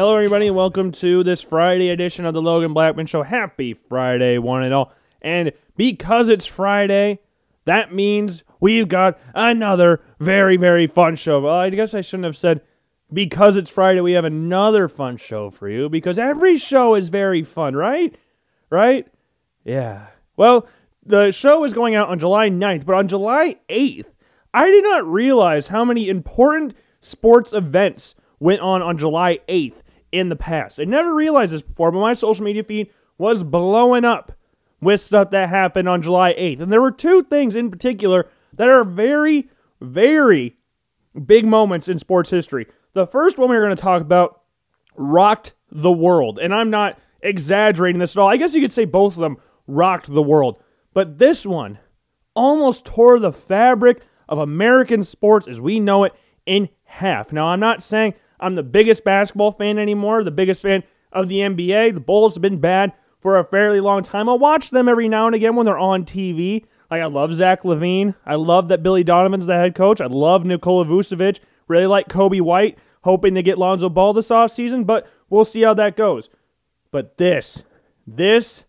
Hello, everybody, and welcome to this Friday edition of the Logan Blackman Show. Happy Friday, one and all. And because it's Friday, that means we've got another very, very fun show. Well, I guess I shouldn't have said because it's Friday, we have another fun show for you because every show is very fun, right? Right? Yeah. Well, the show is going out on July 9th, but on July 8th, I did not realize how many important sports events went on on July 8th in the past. I never realized this before, but my social media feed was blowing up with stuff that happened on July 8th. And there were two things in particular that are very, very big moments in sports history. The first one we are going to talk about rocked the world. And I'm not exaggerating this at all. I guess you could say both of them rocked the world. But this one almost tore the fabric of American sports as we know it in half. Now, I'm not saying I'm the biggest basketball fan anymore, the biggest fan of the NBA. The Bulls have been bad for a fairly long time. I'll watch them every now and again when they're on TV. Like, I love Zach LaVine. I love that Billy Donovan's the head coach. I love Nikola Vucevic. Really like Coby White. Hoping to get Lonzo Ball this offseason, but we'll see how that goes. But this, this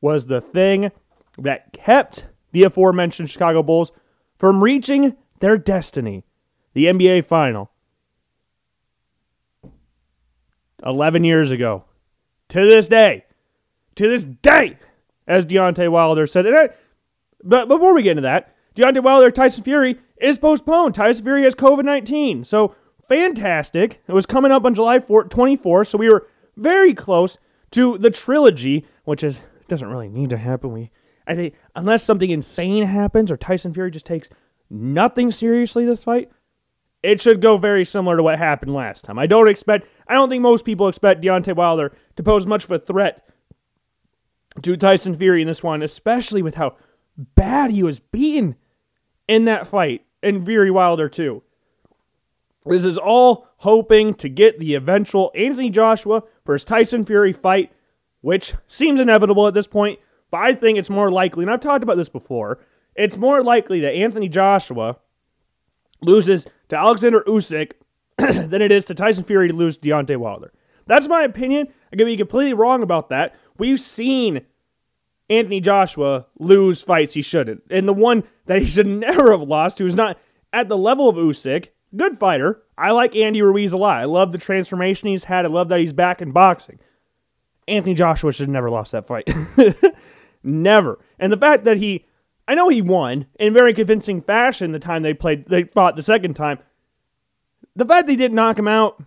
was the thing that kept the aforementioned Chicago Bulls from reaching their destiny, the NBA final. 11 years ago. To this day. To this day, as Deontay Wilder said. And I, but before we get into that, Deontay Wilder, Tyson Fury is postponed. Tyson Fury has COVID 19. So fantastic. It was coming up on July 4, 24th, so we were very close to the trilogy, which is doesn't really need to happen. We I think unless something insane happens or Tyson Fury just takes nothing seriously this fight, it should go very similar to what happened last time. I don't expect I don't think most people expect Deontay Wilder to pose much of a threat to Tyson Fury in this one, especially with how bad he was beaten in that fight, and Fury Wilder too. This is all hoping to get the eventual Anthony Joshua versus Tyson Fury fight, which seems inevitable at this point, but I think it's more likely, and I've talked about this before, it's more likely that Anthony Joshua loses to Alexander Usyk than it is to Tyson Fury to lose Deontay Wilder. That's my opinion. I could be completely wrong about that. We've seen Anthony Joshua lose fights he shouldn't. And the one that he should never have lost, who's not at the level of Usyk, good fighter. I like Andy Ruiz a lot. I love the transformation he's had. I love that he's back in boxing. Anthony Joshua should have never lost that fight. never. And the fact that he, I know he won in very convincing fashion the time they played, they fought the second time. The fact they didn't knock him out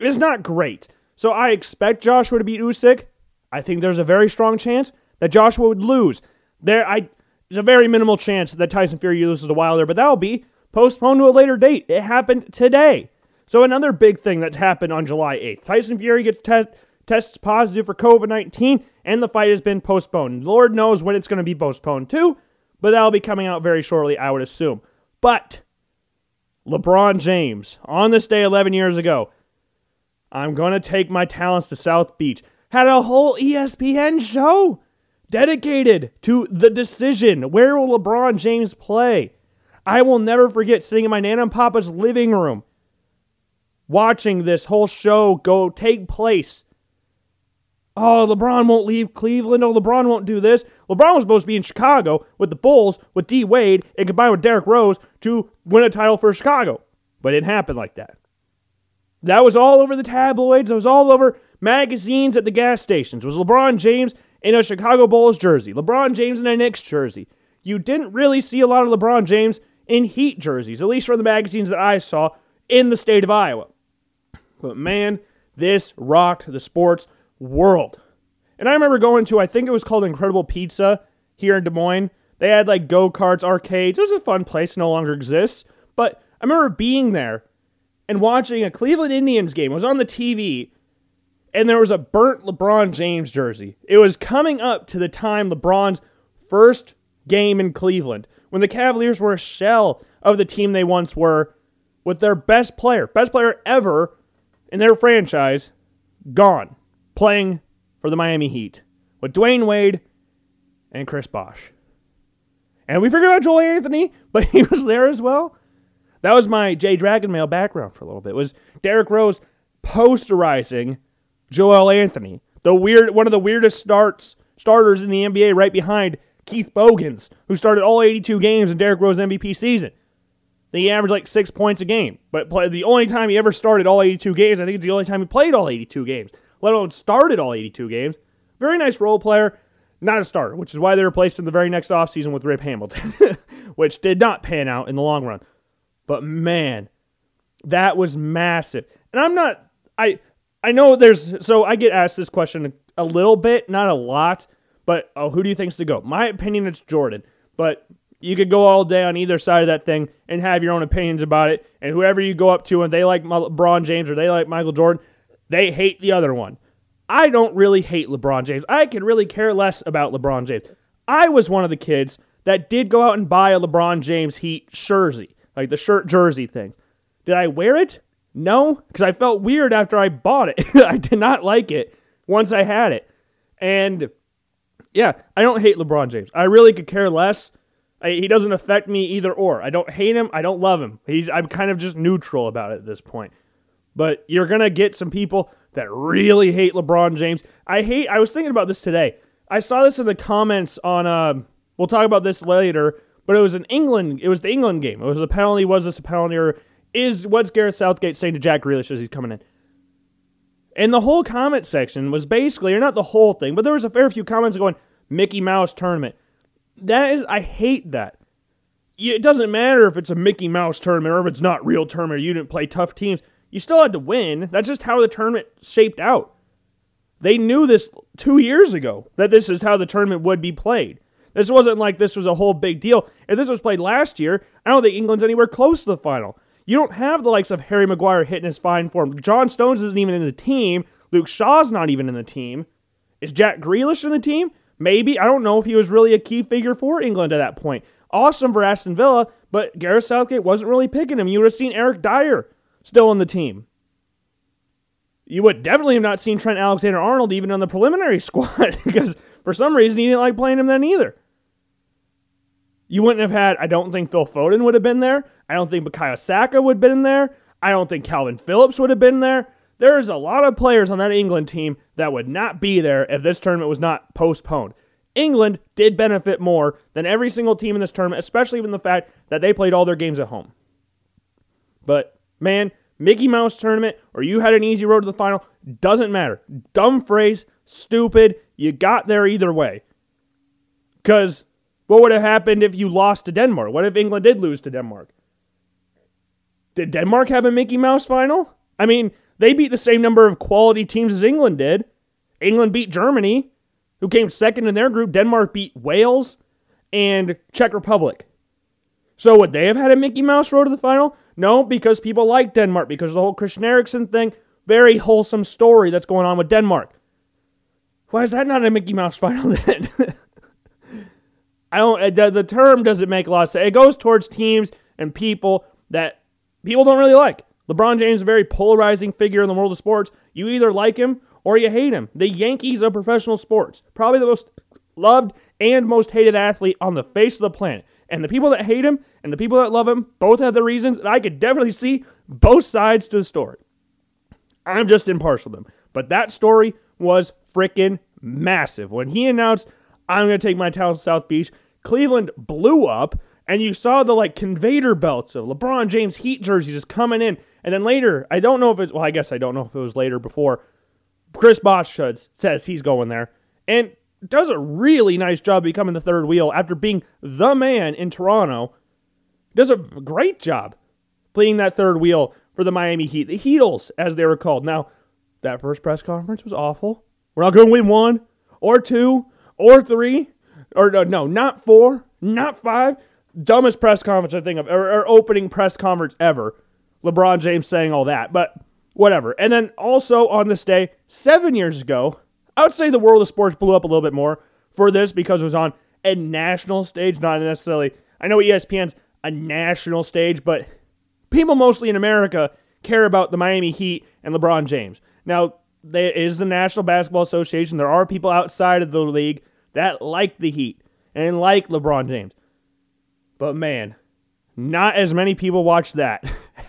is not great. So I expect Joshua to beat Usyk. I think there's a very strong chance that Joshua would lose. There, I there's a very minimal chance that Tyson Fury loses to Wilder, but that'll be postponed to a later date. It happened today. So another big thing that's happened on July 8th. Tyson Fury gets te- tests positive for COVID-19 and the fight has been postponed. Lord knows when it's going to be postponed too, but that'll be coming out very shortly, I would assume. But LeBron James, on this day 11 years ago, I'm going to take my talents to South Beach, had a whole ESPN show dedicated to the decision. Where will LeBron James play? I will never forget sitting in my Nana and Papa's living room watching this whole show go take place. Oh, LeBron won't leave Cleveland. Oh, LeBron won't do this. LeBron was supposed to be in Chicago with the Bulls, with D Wade, and combined with Derrick Rose to win a title for Chicago. But it didn't happen like that. That was all over the tabloids. It was all over magazines at the gas stations. It was LeBron James in a Chicago Bulls jersey, LeBron James in a Knicks jersey. You didn't really see a lot of LeBron James in Heat jerseys, at least from the magazines that I saw in the state of Iowa. But man, this rocked the sports world. And I remember going to, I think it was called Incredible Pizza here in Des Moines. They had like go karts, arcades. It was a fun place, no longer exists. But I remember being there and watching a Cleveland Indians game. It was on the TV, and there was a burnt LeBron James jersey. It was coming up to the time LeBron's first game in Cleveland when the Cavaliers were a shell of the team they once were, with their best player, best player ever in their franchise, gone, playing for the Miami Heat with Dwyane Wade and Chris Bosh. And we forget about Joel Anthony, but he was there as well. That was my Jay Dragon Mail background for a little bit. Was Derrick Rose posterizing Joel Anthony, the weird one of the weirdest starts starters in the NBA, right behind Keith Bogans, who started all 82 games in Derrick Rose MVP season. He averaged like six points a game, but play, the only time he ever started all 82 games, I think it's the only time he played all 82 games, let alone started all 82 games. Very nice role player, not a starter, which is why they replaced him the very next offseason with Rip Hamilton, which did not pan out in the long run. But man, that was massive. And I'm not I I know there's so I get asked this question a little bit, not a lot, but oh, who do you think's to go? My opinion it's Jordan, but you could go all day on either side of that thing and have your own opinions about it. And whoever you go up to and they like LeBron James or they like Michael Jordan, they hate the other one. I don't really hate LeBron James. I can really care less about LeBron James. I was one of the kids that did go out and buy a LeBron James Heat jersey, like the shirt jersey thing. Did I wear it? No, because I felt weird after I bought it. I did not like it once I had it. And yeah, I don't hate LeBron James. I really could care less. I, he doesn't affect me either or. I don't hate him. I don't love him. He's I'm kind of just neutral about it at this point. But you're gonna get some people that really hate LeBron James. I hate. I was thinking about this today. I saw this in the comments on. Uh, we'll talk about this later. But it was an England. It was the England game. It was a penalty. Was this a penalty or is what's Gareth Southgate saying to Jack Grealish as he's coming in? And the whole comment section was basically, or not the whole thing, but there was a fair few comments going Mickey Mouse tournament. That is, I hate that. It doesn't matter if it's a Mickey Mouse tournament or if it's not real tournament you didn't play tough teams. You still had to win. That's just how the tournament shaped out. They knew this two years ago that this is how the tournament would be played. This wasn't like this was a whole big deal. If this was played last year, I don't think England's anywhere close to the final. You don't have the likes of Harry Maguire hitting his fine form. John Stones isn't even in the team. Luke Shaw's not even in the team. Is Jack Grealish in the team? Maybe. I don't know if he was really a key figure for England at that point. Awesome for Aston Villa, but Gareth Southgate wasn't really picking him. You would have seen Eric Dier still on the team. You would definitely have not seen Trent Alexander Arnold even on the preliminary squad because for some reason he didn't like playing him then either. You wouldn't have had, I don't think Phil Foden would have been there. I don't think Bukayo Saka would have been there. I don't think Kalvin Phillips would have been there. There's a lot of players on that England team that would not be there if this tournament was not postponed. England did benefit more than every single team in this tournament, especially given the fact that they played all their games at home. But man, Mickey Mouse tournament or you had an easy road to the final doesn't matter. Dumb phrase, stupid. You got there either way. Because what would have happened if you lost to Denmark? What if England did lose to Denmark? Did Denmark have a Mickey Mouse final? I mean, they beat the same number of quality teams as England did. England beat Germany, who came second in their group. Denmark beat Wales and Czech Republic. So would they have had a Mickey Mouse road to the final? No, because people like Denmark, because the whole Christian Eriksen thing. Very wholesome story that's going on with Denmark. Why is that not a Mickey Mouse final then? I don't. Uh, the, the term doesn't make a lot of sense. It goes towards teams and people that people don't really like. LeBron James is a very polarizing figure in the world of sports. You either like him or you hate him. The Yankees of professional sports, probably the most loved and most hated athlete on the face of the planet. And the people that hate him and the people that love him both have their reasons, and I could definitely see both sides to the story. I'm just impartial to them. But that story was freaking massive. When he announced, I'm going to take my town to South Beach, Cleveland blew up, and you saw the like conveyor belts of LeBron James Heat jerseys just coming in. And then later, I don't know if it's, well, I guess I don't know if it was later before, Chris Bosh says he's going there and does a really nice job becoming the third wheel after being the man in Toronto. Does a great job playing that third wheel for the Miami Heat, the Heatles, as they were called. Now, that first press conference was awful. We're not going to win one or two or three or uh, no, not four, not five. Dumbest press conference I think of, or, or opening press conference ever. LeBron James saying all that, but whatever. And then also on this day, seven years ago, I would say the world of sports blew up a little bit more for this because it was on a national stage, not necessarily. I know ESPN's a national stage, but people mostly in America care about the Miami Heat and LeBron James. Now, there is the National Basketball Association. There are people outside of the league that like the Heat and like LeBron James. But man, not as many people watch that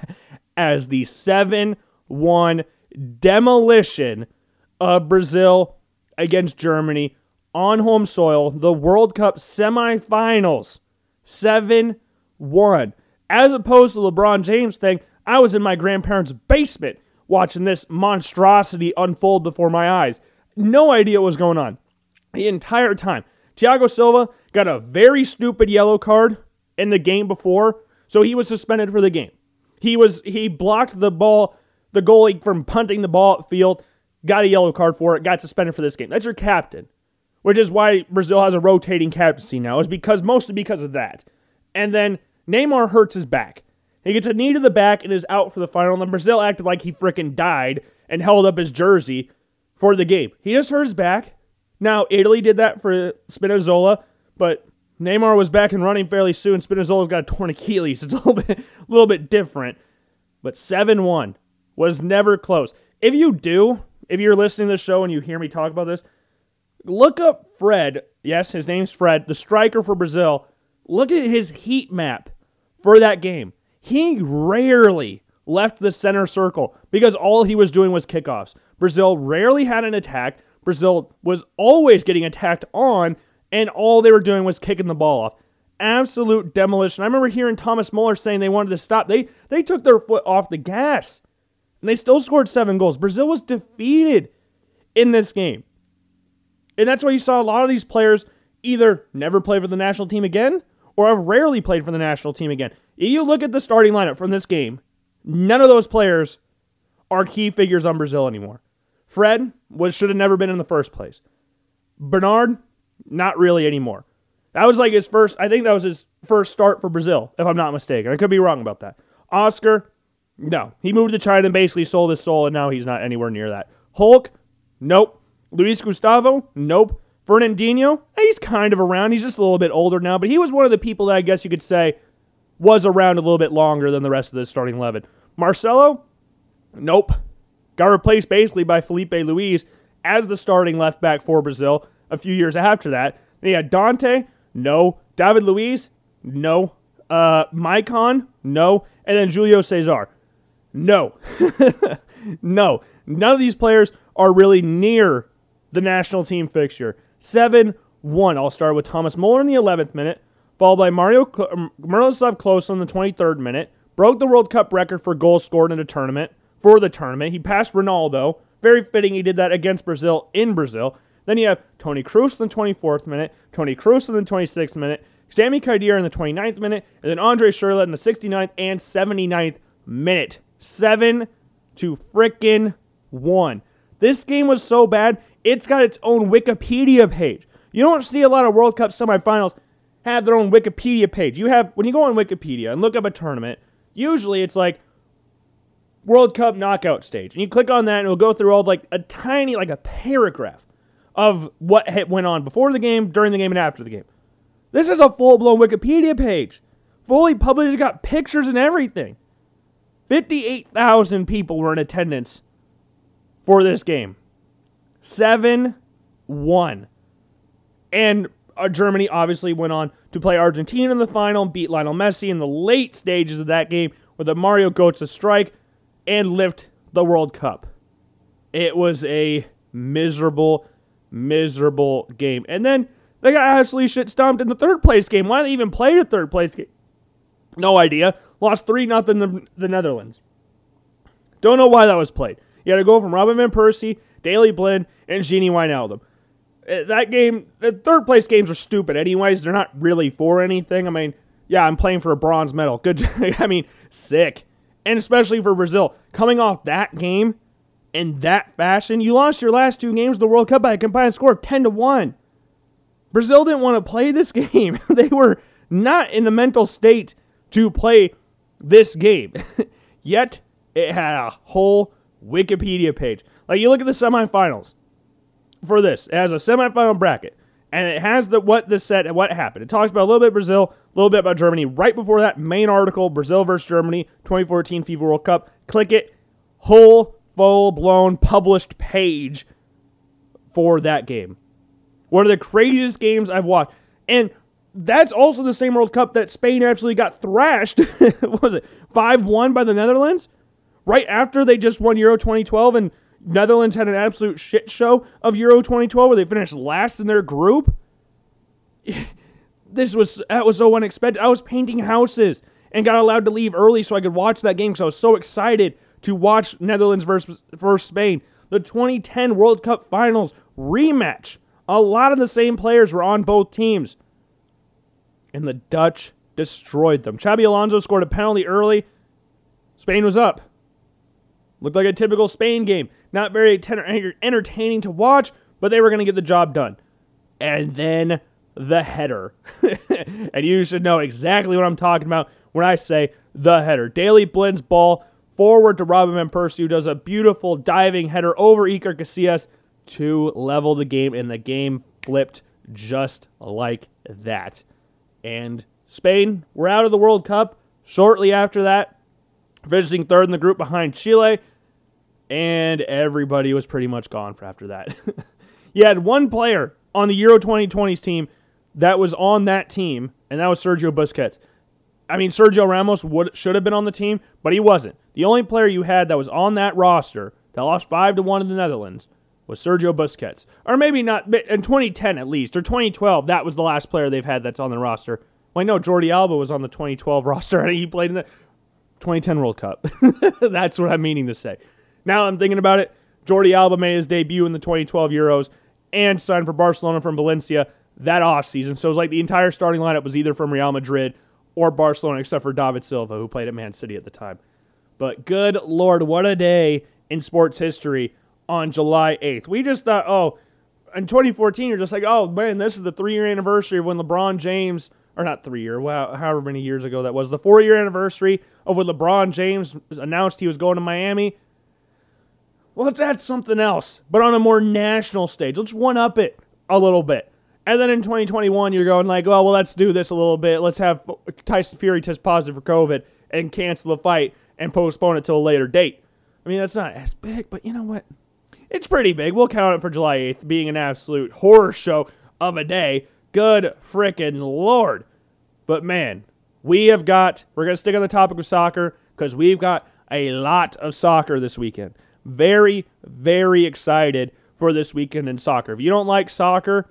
as the 7 1 demolition of Brazil against Germany on home soil, the World Cup semifinals. 7 1. As opposed to LeBron James thing, I was in my grandparents' basement watching this monstrosity unfold before my eyes. No idea what was going on the entire time. Thiago Silva got a very stupid yellow card in the game before, so he was suspended for the game. He was he blocked the ball, the goalie from punting the ball at field, got a yellow card for it, got suspended for this game. That's your captain. Which is why Brazil has a rotating captaincy now, is because mostly because of that. And then Neymar hurts his back. He gets a knee to the back and is out for the final. And then Brazil acted like he freaking died and held up his jersey for the game. He just hurt his back. Now, Italy did that for Spinazzola, but Neymar was back and running fairly soon. Spinazzola's got a torn Achilles. It's a little bit, a little bit different. But 7 1 was never close. If you do, if you're listening to the show and you hear me talk about this, look up Fred. Yes, his name's Fred, the striker for Brazil. Look at his heat map for that game. He rarely left the center circle because all he was doing was kickoffs. Brazil rarely had an attack. Brazil was always getting attacked on, and all they were doing was kicking the ball off. Absolute demolition. I remember hearing Thomas Muller saying they wanted to stop. They they took their foot off the gas, and they still scored seven goals. Brazil was defeated in this game, and that's why you saw a lot of these players either never play for the national team again or have rarely played for the national team again. If you look at the starting lineup from this game, none of those players are key figures on Brazil anymore. Fred was should have never been in the first place. Bernard, not really anymore. That was like his first. I think that was his first start for Brazil, if I'm not mistaken. I could be wrong about that. Oscar, no, he moved to China and basically sold his soul, and now he's not anywhere near that. Hulk, nope. Luis Gustavo, nope. Fernandinho, he's kind of around. He's just a little bit older now, but he was one of the people that I guess you could say was around a little bit longer than the rest of the starting eleven. Marcelo, nope. Got replaced basically by Filipe Luis as the starting left back for Brazil a few years after that. Then you had Dante, no. David Luiz, no. Uh, Maicon, no. And then Julio Cesar, no. no. None of these players are really near the national team fixture. 7 1. I'll start with Thomas Muller in the 11th minute, followed by Mario um, Miroslav Klose in the 23rd minute. Broke the World Cup record for goals scored in a tournament for the tournament. He passed Ronaldo. Very fitting he did that against Brazil in Brazil. Then you have Toni Kroos in the 24th minute, Toni Kroos in the 26th minute, Sami Khedira in the 29th minute, and then Andre Schurrle in the 69th and 79th minute. Seven to frickin' one. This game was so bad, it's got its own Wikipedia page. You don't see a lot of World Cup semifinals have their own Wikipedia page. You have, when you go on Wikipedia and look up a tournament, usually it's like World Cup knockout stage. And you click on that and it'll go through all like a tiny, like a paragraph of what went on before the game, during the game, and after the game. This is a full blown Wikipedia page. Fully published, got pictures and everything. 58,000 people were in attendance for this game. 7 1. And uh, Germany obviously went on to play Argentina in the final, beat Lionel Messi in the late stages of that game with a Mario Götze strike and lift the World Cup. It was a miserable, miserable game. And then they got absolutely shit stomped in the third place game. Why did they even play the third place game? No idea. Lost 3 nothing the, the Netherlands. Don't know why that was played. You had to go from Robin Van Persie, Daley Blind, and Gini Wijnaldum. Uh, that game, the third place games are stupid anyways. They're not really for anything. I mean, yeah, I'm playing for a bronze medal. Good. I mean, sick and especially for Brazil, coming off that game in that fashion, you lost your last two games of the World Cup by a combined score of 10 to 1. Brazil didn't want to play this game. they were not in the mental state to play this game. Yet, it had a whole Wikipedia page. Like, you look at the semifinals for this, it has a semifinal bracket and it has the what this set and what happened. It talks about a little bit Brazil, a little bit about Germany. Right before that main article, Brazil versus Germany, 2014 FIFA World Cup. Click it, whole full blown published page for that game. One of the craziest games I've watched, and that's also the same World Cup that Spain absolutely got thrashed. what was it five one by the Netherlands? right after they just won Euro 2012 and Netherlands had an absolute shit show of Euro 2012 where they finished last in their group. This was that was so unexpected. I was painting houses and got allowed to leave early so I could watch that game because I was so excited to watch Netherlands versus, versus Spain. The 2010 World Cup Finals rematch. A lot of the same players were on both teams. And the Dutch destroyed them. Xabi Alonso scored a penalty early. Spain was up. Looked like a typical Spain game. Not very entertaining to watch, but they were going to get the job done. And then the header. and you should know exactly what I'm talking about when I say the header. Daley Blind's ball forward to Robin Van Persie, who does a beautiful diving header over Iker Casillas to level the game, and the game flipped just like that. And Spain were out of the World Cup shortly after that, finishing third in the group behind Chile, and everybody was pretty much gone for after that. you had one player on the Euro 2020s team that was on that team, and that was Sergio Busquets. I mean, Sergio Ramos would should have been on the team, but he wasn't. The only player you had that was on that roster that lost five to one in the Netherlands was Sergio Busquets, or maybe not in 2010 at least, or 2012. That was the last player they've had that's on the roster. Well, I know Jordi Alba was on the 2012 roster, and he played in the 2010 World Cup. that's what I'm meaning to say. Now I'm thinking about it. Jordi Alba made his debut in the 2012 Euros and signed for Barcelona from Valencia that offseason. So it was like the entire starting lineup was either from Real Madrid or Barcelona, except for David Silva, who played at Man City at the time. But good Lord, what a day in sports history on July 8th. We just thought, oh, in 2014, you're just like, oh man, this is the three year anniversary of when LeBron James, or not three year, wow, however many years ago that was, the four year anniversary of when LeBron James announced he was going to Miami. Well, let's add something else, but on a more national stage. Let's one up it a little bit. And then in 2021, you're going like, well, well, let's do this a little bit. Let's have Tyson Fury test positive for COVID and cancel the fight and postpone it till a later date. I mean, that's not as big, but you know what? It's pretty big. We'll count it for July 8th being an absolute horror show of a day. Good frickin' lord. But man, we have got, we're going to stick on the topic of soccer because we've got a lot of soccer this weekend. Very, very excited for this weekend in soccer. If you don't like soccer,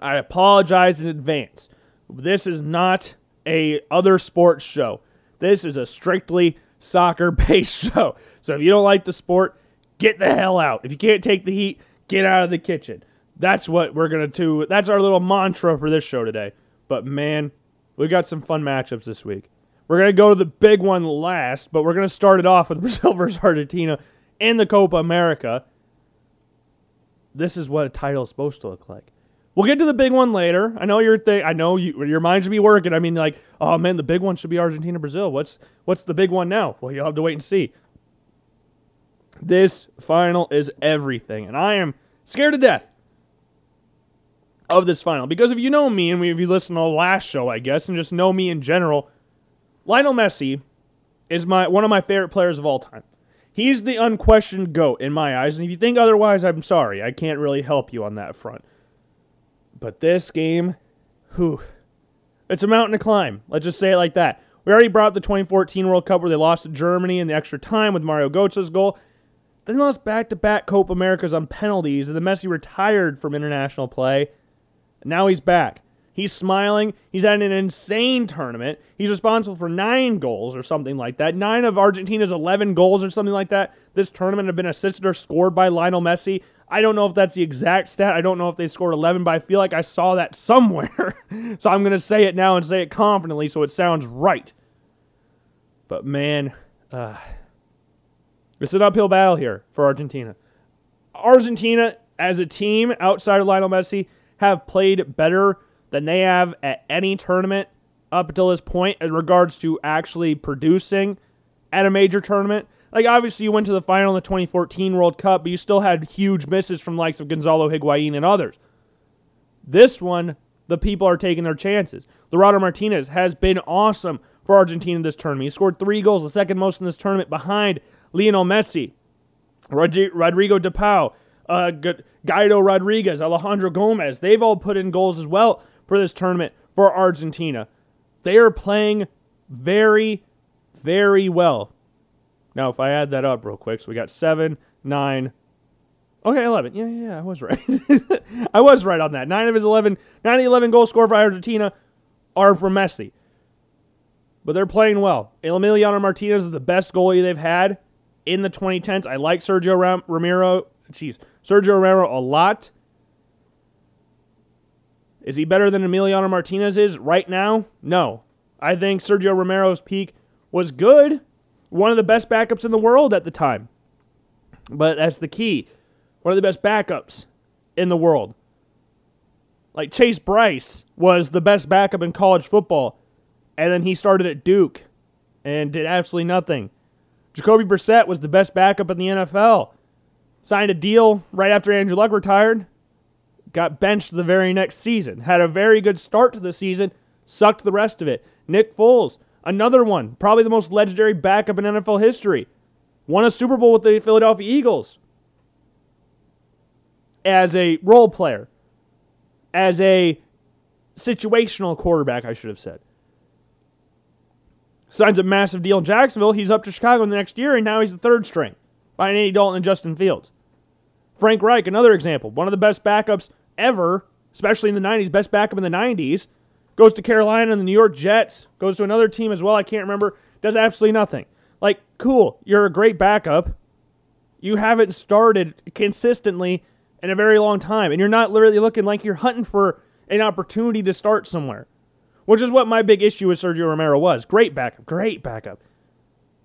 I apologize in advance. This is not a other sports show. This is a strictly soccer based show. So if you don't like the sport, get the hell out. If you can't take the heat, get out of the kitchen. That's what we're going to do. That's our little mantra for this show today. But man, we got some fun matchups this week. We're going to go to the big one last, but we're going to start it off with Brazil versus Argentina in the Copa America. This is what a title is supposed to look like. We'll get to the big one later. I know your thing. I know you, your mind should be working. I mean, like, oh man, the big one should be Argentina Brazil. What's what's the big one now? Well, you'll have to wait and see. This final is everything, and I am scared to death of this final because if you know me and if you listen to the last show, I guess, and just know me in general, Lionel Messi is my one of my favorite players of all time. He's the unquestioned goat in my eyes, and if you think otherwise, I'm sorry. I can't really help you on that front. But this game, whew, it's a mountain to climb. Let's just say it like that. We already brought up the 2014 World Cup where they lost to Germany in the extra time with Mario Götze's goal. Then lost back to back Copa Americas on penalties, and then Messi retired from international play. Now he's back. He's smiling. He's had an insane tournament. He's responsible for nine goals or something like that. Nine of Argentina's 11 goals or something like that. This tournament have been assisted or scored by Lionel Messi. I don't know if that's the exact stat. I don't know if they scored 11, but I feel like I saw that somewhere. so I'm going to say it now and say it confidently so it sounds right. But man, uh, it's an uphill battle here for Argentina. Argentina, as a team outside of Lionel Messi, have played better than they have at any tournament up until this point in regards to actually producing at a major tournament. Like obviously you went to the final in the 2014 World Cup, but you still had huge misses from likes of Gonzalo Higuain and others. This one, the people are taking their chances. Lautaro Martinez has been awesome for Argentina this tournament. He scored three goals, the second most in this tournament behind Lionel Messi, Rodrigo De Paul, uh, Guido Rodriguez, Alejandro Gomez. They've all put in goals as well for this tournament for Argentina. They are playing very, very well. Now, if I add that up real quick, so we got seven, nine, okay, 11. Yeah, yeah, I was right. I was right on that. Nine of his 11, nine of the 11 goal scored for Argentina are from Messi. But they're playing well. Emiliano Martinez is the best goalie they've had in the 2010s. I like Sergio Ram- Romero, jeez, Sergio Romero a lot. Is he better than Emiliano Martinez is right now? No. I think Sergio Romero's peak was good, one of the best backups in the world at the time. But that's the key. One of the best backups in the world. Like Chase Brice was the best backup in college football, and then he started at Duke and did absolutely nothing. Jacoby Brissett was the best backup in the NFL. Signed a deal right after Andrew Luck retired. Got benched the very next season. Had a very good start to the season. Sucked the rest of it. Nick Foles, another one. Probably the most legendary backup in NFL history. Won a Super Bowl with the Philadelphia Eagles. As a role player. As a situational quarterback, I should have said signs a massive deal in Jacksonville. He's up to Chicago in the next year, and now he's the third string behind Andy Dalton and Justin Fields. Frank Reich, another example, one of the best backups ever, especially in the 90s, best backup in the 90s, goes to Carolina and the New York Jets, goes to another team as well, I can't remember, does absolutely nothing. Like, cool, you're a great backup. You haven't started consistently in a very long time, and you're not literally looking like you're hunting for an opportunity to start somewhere which is what my big issue with Sergio Romero was. Great backup, great backup.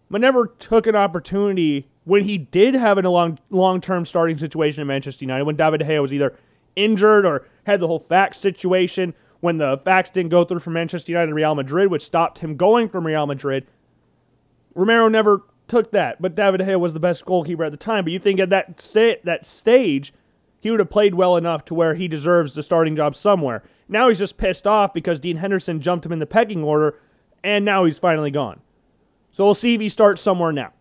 But never took an opportunity when he did have a long long term starting situation in Manchester United, when David De Gea was either injured or had the whole fax situation, when the fax didn't go through from Manchester United and Real Madrid, which stopped him going from Real Madrid. Romero never took that, but David De Gea was the best goalkeeper at the time. But you think at that sta- that stage, he would have played well enough to where he deserves the starting job somewhere. Now he's just pissed off because Dean Henderson jumped him in the pecking order, and now he's finally gone. So we'll see if he starts somewhere now.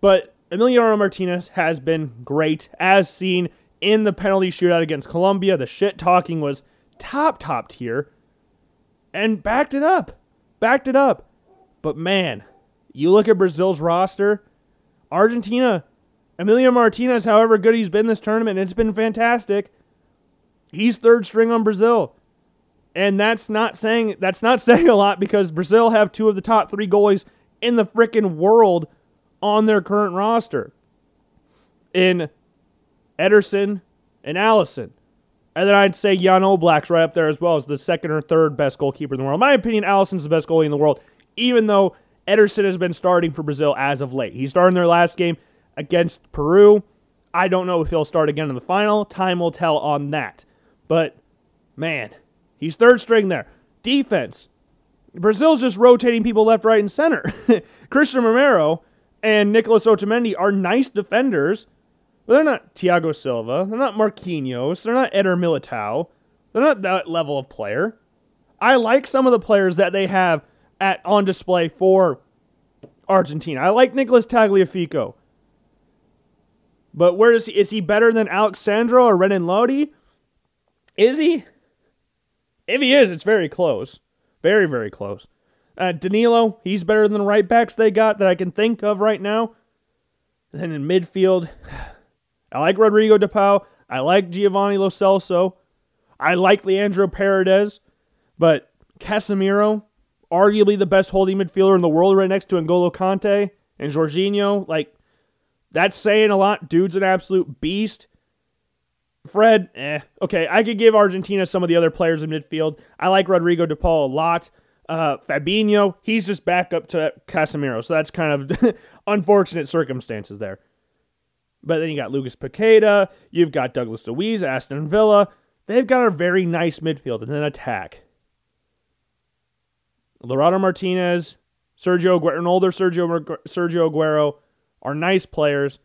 But Emiliano Martinez has been great, as seen in the penalty shootout against Colombia. The shit talking was top, top tier, and backed it up. Backed it up. But man, you look at Brazil's roster, Argentina, Emilio Martinez, however good he's been this tournament, it's been fantastic. He's third string on Brazil. And that's not saying that's not saying a lot because Brazil have two of the top three goalies in the freaking world on their current roster. In Ederson and Alisson. And then I'd say Jan Oblak's right up there as well as the second or third best goalkeeper in the world. In my opinion, Alisson's the best goalie in the world, even though Ederson has been starting for Brazil as of late. He started in their last game against Peru. I don't know if he'll start again in the final. Time will tell on that. But man, He's third string there. Defense. Brazil's just rotating people left, right, and center. Cristian Romero and Nicolas Otamendi are nice defenders, but they're not Thiago Silva. They're not Marquinhos. They're not Eder Militao. They're not that level of player. I like some of the players that they have at on display for Argentina. I like Nicolas Tagliafico. But where is he? Is he better than Alex Sandro or Renan Lodi? Is he? If he is, it's very close. Very, very close. Uh, Danilo, he's better than the right backs they got that I can think of right now. And then in midfield, I like Rodrigo De Paul. I like Giovanni Lo Celso. I like Leandro Paredes. But Casemiro, arguably the best holding midfielder in the world right next to N'Golo Kante and Jorginho. Like, that's saying a lot. Dude's an absolute beast. Fred, eh. Okay, I could give Argentina some of the other players in midfield. I like Rodrigo De Paul a lot. Uh, Fabinho, he's just back up to Casemiro, so that's kind of unfortunate circumstances there. But then you got Lucas Paqueta, you've got Douglas Luiz, Aston Villa. They've got a very nice midfield and then attack. Lautaro Martinez, Sergio Aguero, older Sergio Sergio Aguero are nice players,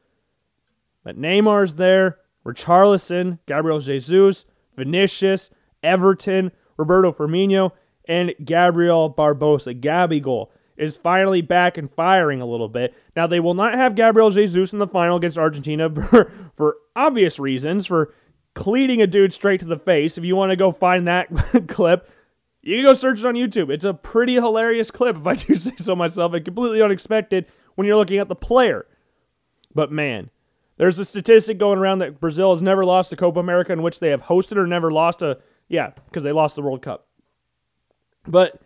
but Neymar's there. Richarlison, Gabriel Jesus, Vinicius, Everton, Roberto Firmino, and Gabriel Barbosa. Gabby Gabigol is finally back and firing a little bit. Now, they will not have Gabriel Jesus in the final against Argentina for, for obvious reasons, for cleating a dude straight to the face. If you want to go find that clip, you can go search it on YouTube. It's a pretty hilarious clip, if I do say so myself, and completely unexpected when you're looking at the player. But man, there's a statistic going around that Brazil has never lost a Copa America in which they have hosted or never lost a yeah, because they lost the World Cup. But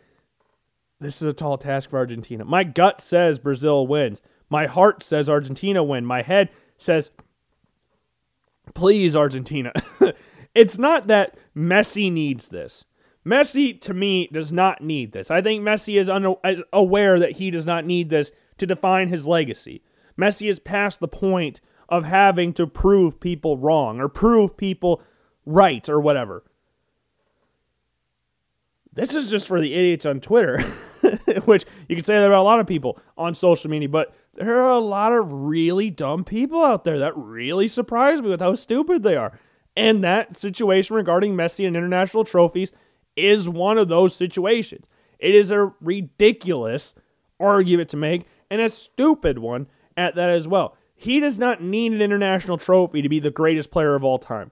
this is a tall task for Argentina. My gut says Brazil wins. My heart says Argentina win. My head says please Argentina. it's not that Messi needs this. Messi, to me, does not need this. I think Messi is aware that he does not need this to define his legacy. Messi is past the point of having to prove people wrong or prove people right or whatever. This is just for the idiots on Twitter, which you can say that about a lot of people on social media, but there are a lot of really dumb people out there that really surprise me with how stupid they are. And that situation regarding Messi and international trophies is one of those situations. It is a ridiculous argument to make and a stupid one at that as well. He does not need an international trophy to be the greatest player of all time.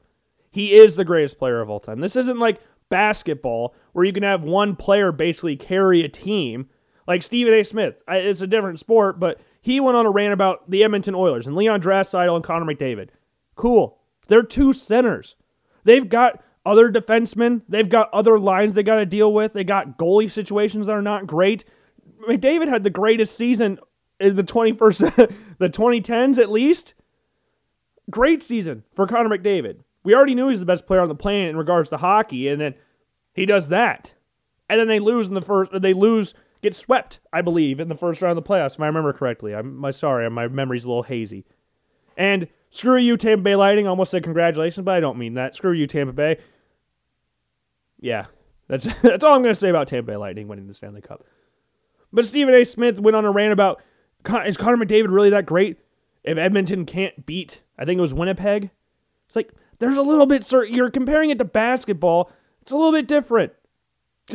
He is the greatest player of all time. This isn't like basketball where you can have one player basically carry a team. Like Stephen A. Smith, it's a different sport, but he went on a rant about the Edmonton Oilers and Leon Draisaitl and Connor McDavid. Cool. They're two centers. They've got other defensemen. They've got other lines they got to deal with. They got goalie situations that are not great. McDavid had the greatest season in the 21st, the 2010s at least. Great season for Connor McDavid. We already knew he's the best player on the planet in regards to hockey, and then he does that. And then they lose in the first, uh, they lose, get swept, I believe, in the first round of the playoffs, if I remember correctly. I'm my sorry, my memory's a little hazy. And screw you, Tampa Bay Lightning. I almost said congratulations, but I don't mean that. Screw you, Tampa Bay. Yeah, that's that's all I'm going to say about Tampa Bay Lightning winning the Stanley Cup. But Stephen A. Smith went on a rant about is Connor McDavid really that great? If Edmonton can't beat, I think it was Winnipeg. It's like there's a little bit, sir. You're comparing it to basketball. It's a little bit different.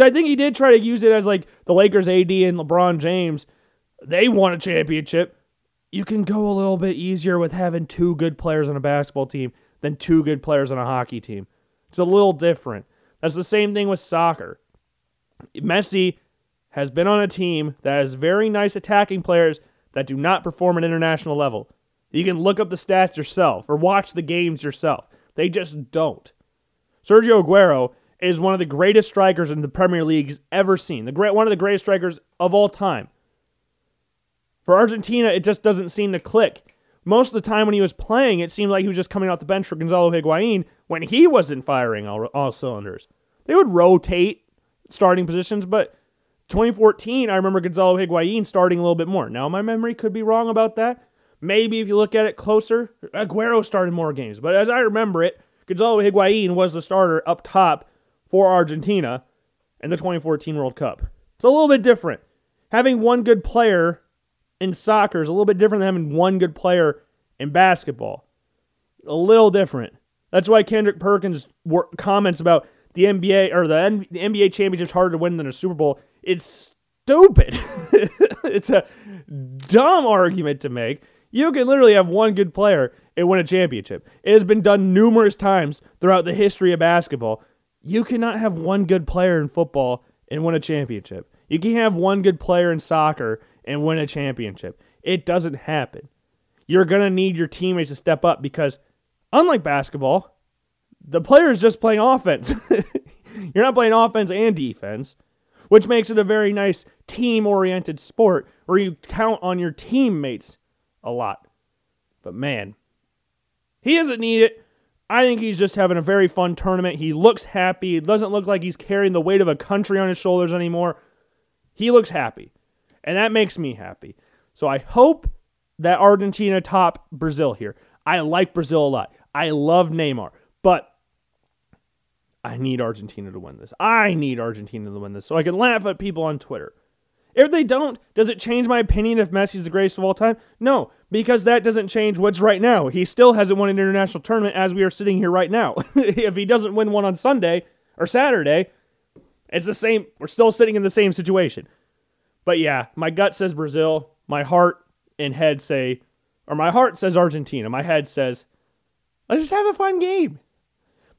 I think he did try to use it as like the Lakers, AD, and LeBron James. They won a championship. You can go a little bit easier with having two good players on a basketball team than two good players on a hockey team. It's a little different. That's the same thing with soccer. Messi has been on a team that has very nice attacking players that do not perform at international level. You can look up the stats yourself or watch the games yourself. They just don't. Sergio Aguero is one of the greatest strikers in the Premier League's ever seen. The great one of the greatest strikers of all time. For Argentina, it just doesn't seem to click. Most of the time when he was playing, it seemed like he was just coming off the bench for Gonzalo Higuain when he wasn't firing all, all cylinders. They would rotate starting positions, but 2014, I remember Gonzalo Higuain starting a little bit more. Now, my memory could be wrong about that. Maybe if you look at it closer, Aguero started more games. But as I remember it, Gonzalo Higuain was the starter up top for Argentina in the 2014 World Cup. It's a little bit different. Having one good player in soccer is a little bit different than having one good player in basketball. A little different. That's why Kendrick Perkins comments about the NBA or the, NBA championship's harder to win than a Super Bowl. It's stupid. it's a dumb argument to make. You can literally have one good player and win a championship. It has been done numerous times throughout the history of basketball. You cannot have one good player in football and win a championship. You can't have one good player in soccer and win a championship. It doesn't happen. You're going to need your teammates to step up because, unlike basketball, the player is just playing offense. You're not playing offense and defense, which makes it a very nice team oriented sport where you count on your teammates a lot. But man, he doesn't need it. I think he's just having a very fun tournament. He looks happy. It doesn't look like he's carrying the weight of a country on his shoulders anymore. He looks happy. And that makes me happy. So I hope that Argentina top Brazil here. I like Brazil a lot. I love Neymar. I need Argentina to win this. I need Argentina to win this so I can laugh at people on Twitter. If they don't, does it change my opinion if Messi's the greatest of all time? No, because that doesn't change what's right now. He still hasn't won an international tournament as we are sitting here right now. if he doesn't win one on Sunday or Saturday, it's the same. We're still sitting in the same situation. But yeah, my gut says Brazil. My heart and head say, or my heart says Argentina. My head says, let's just have a fun game.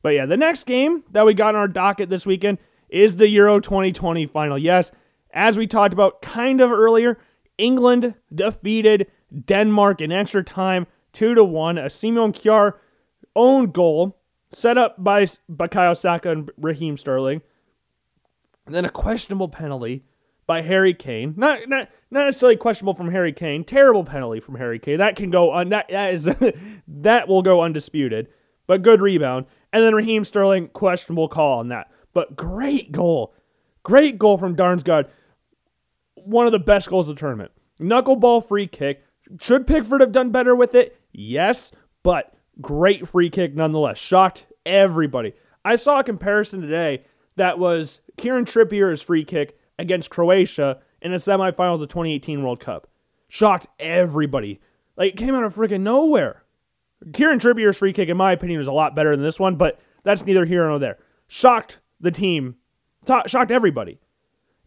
But yeah, the next game that we got on our docket this weekend is the Euro 2020 final. Yes, as we talked about kind of earlier, England defeated Denmark in extra time, two to one. A Simon Kjær own goal set up by Bukayo Saka and Raheem Sterling. And then a questionable penalty by Harry Kane. Not not not necessarily questionable from Harry Kane. Terrible penalty from Harry Kane. That can go. That that is that will go undisputed. But good rebound. And then Raheem Sterling questionable call on that. But great goal. Great goal from Damsgaard. One of the best goals of the tournament. Knuckleball free kick. Should Pickford have done better with it? Yes, but great free kick nonetheless. Shocked everybody. I saw a comparison today that was Kieran Trippier's free kick against Croatia in the semifinals of the 2018 World Cup. Shocked everybody. Like, it came out of freaking nowhere. Kieran Trippier's free kick, in my opinion, was a lot better than this one, but that's neither here nor there. Shocked the team, shocked everybody.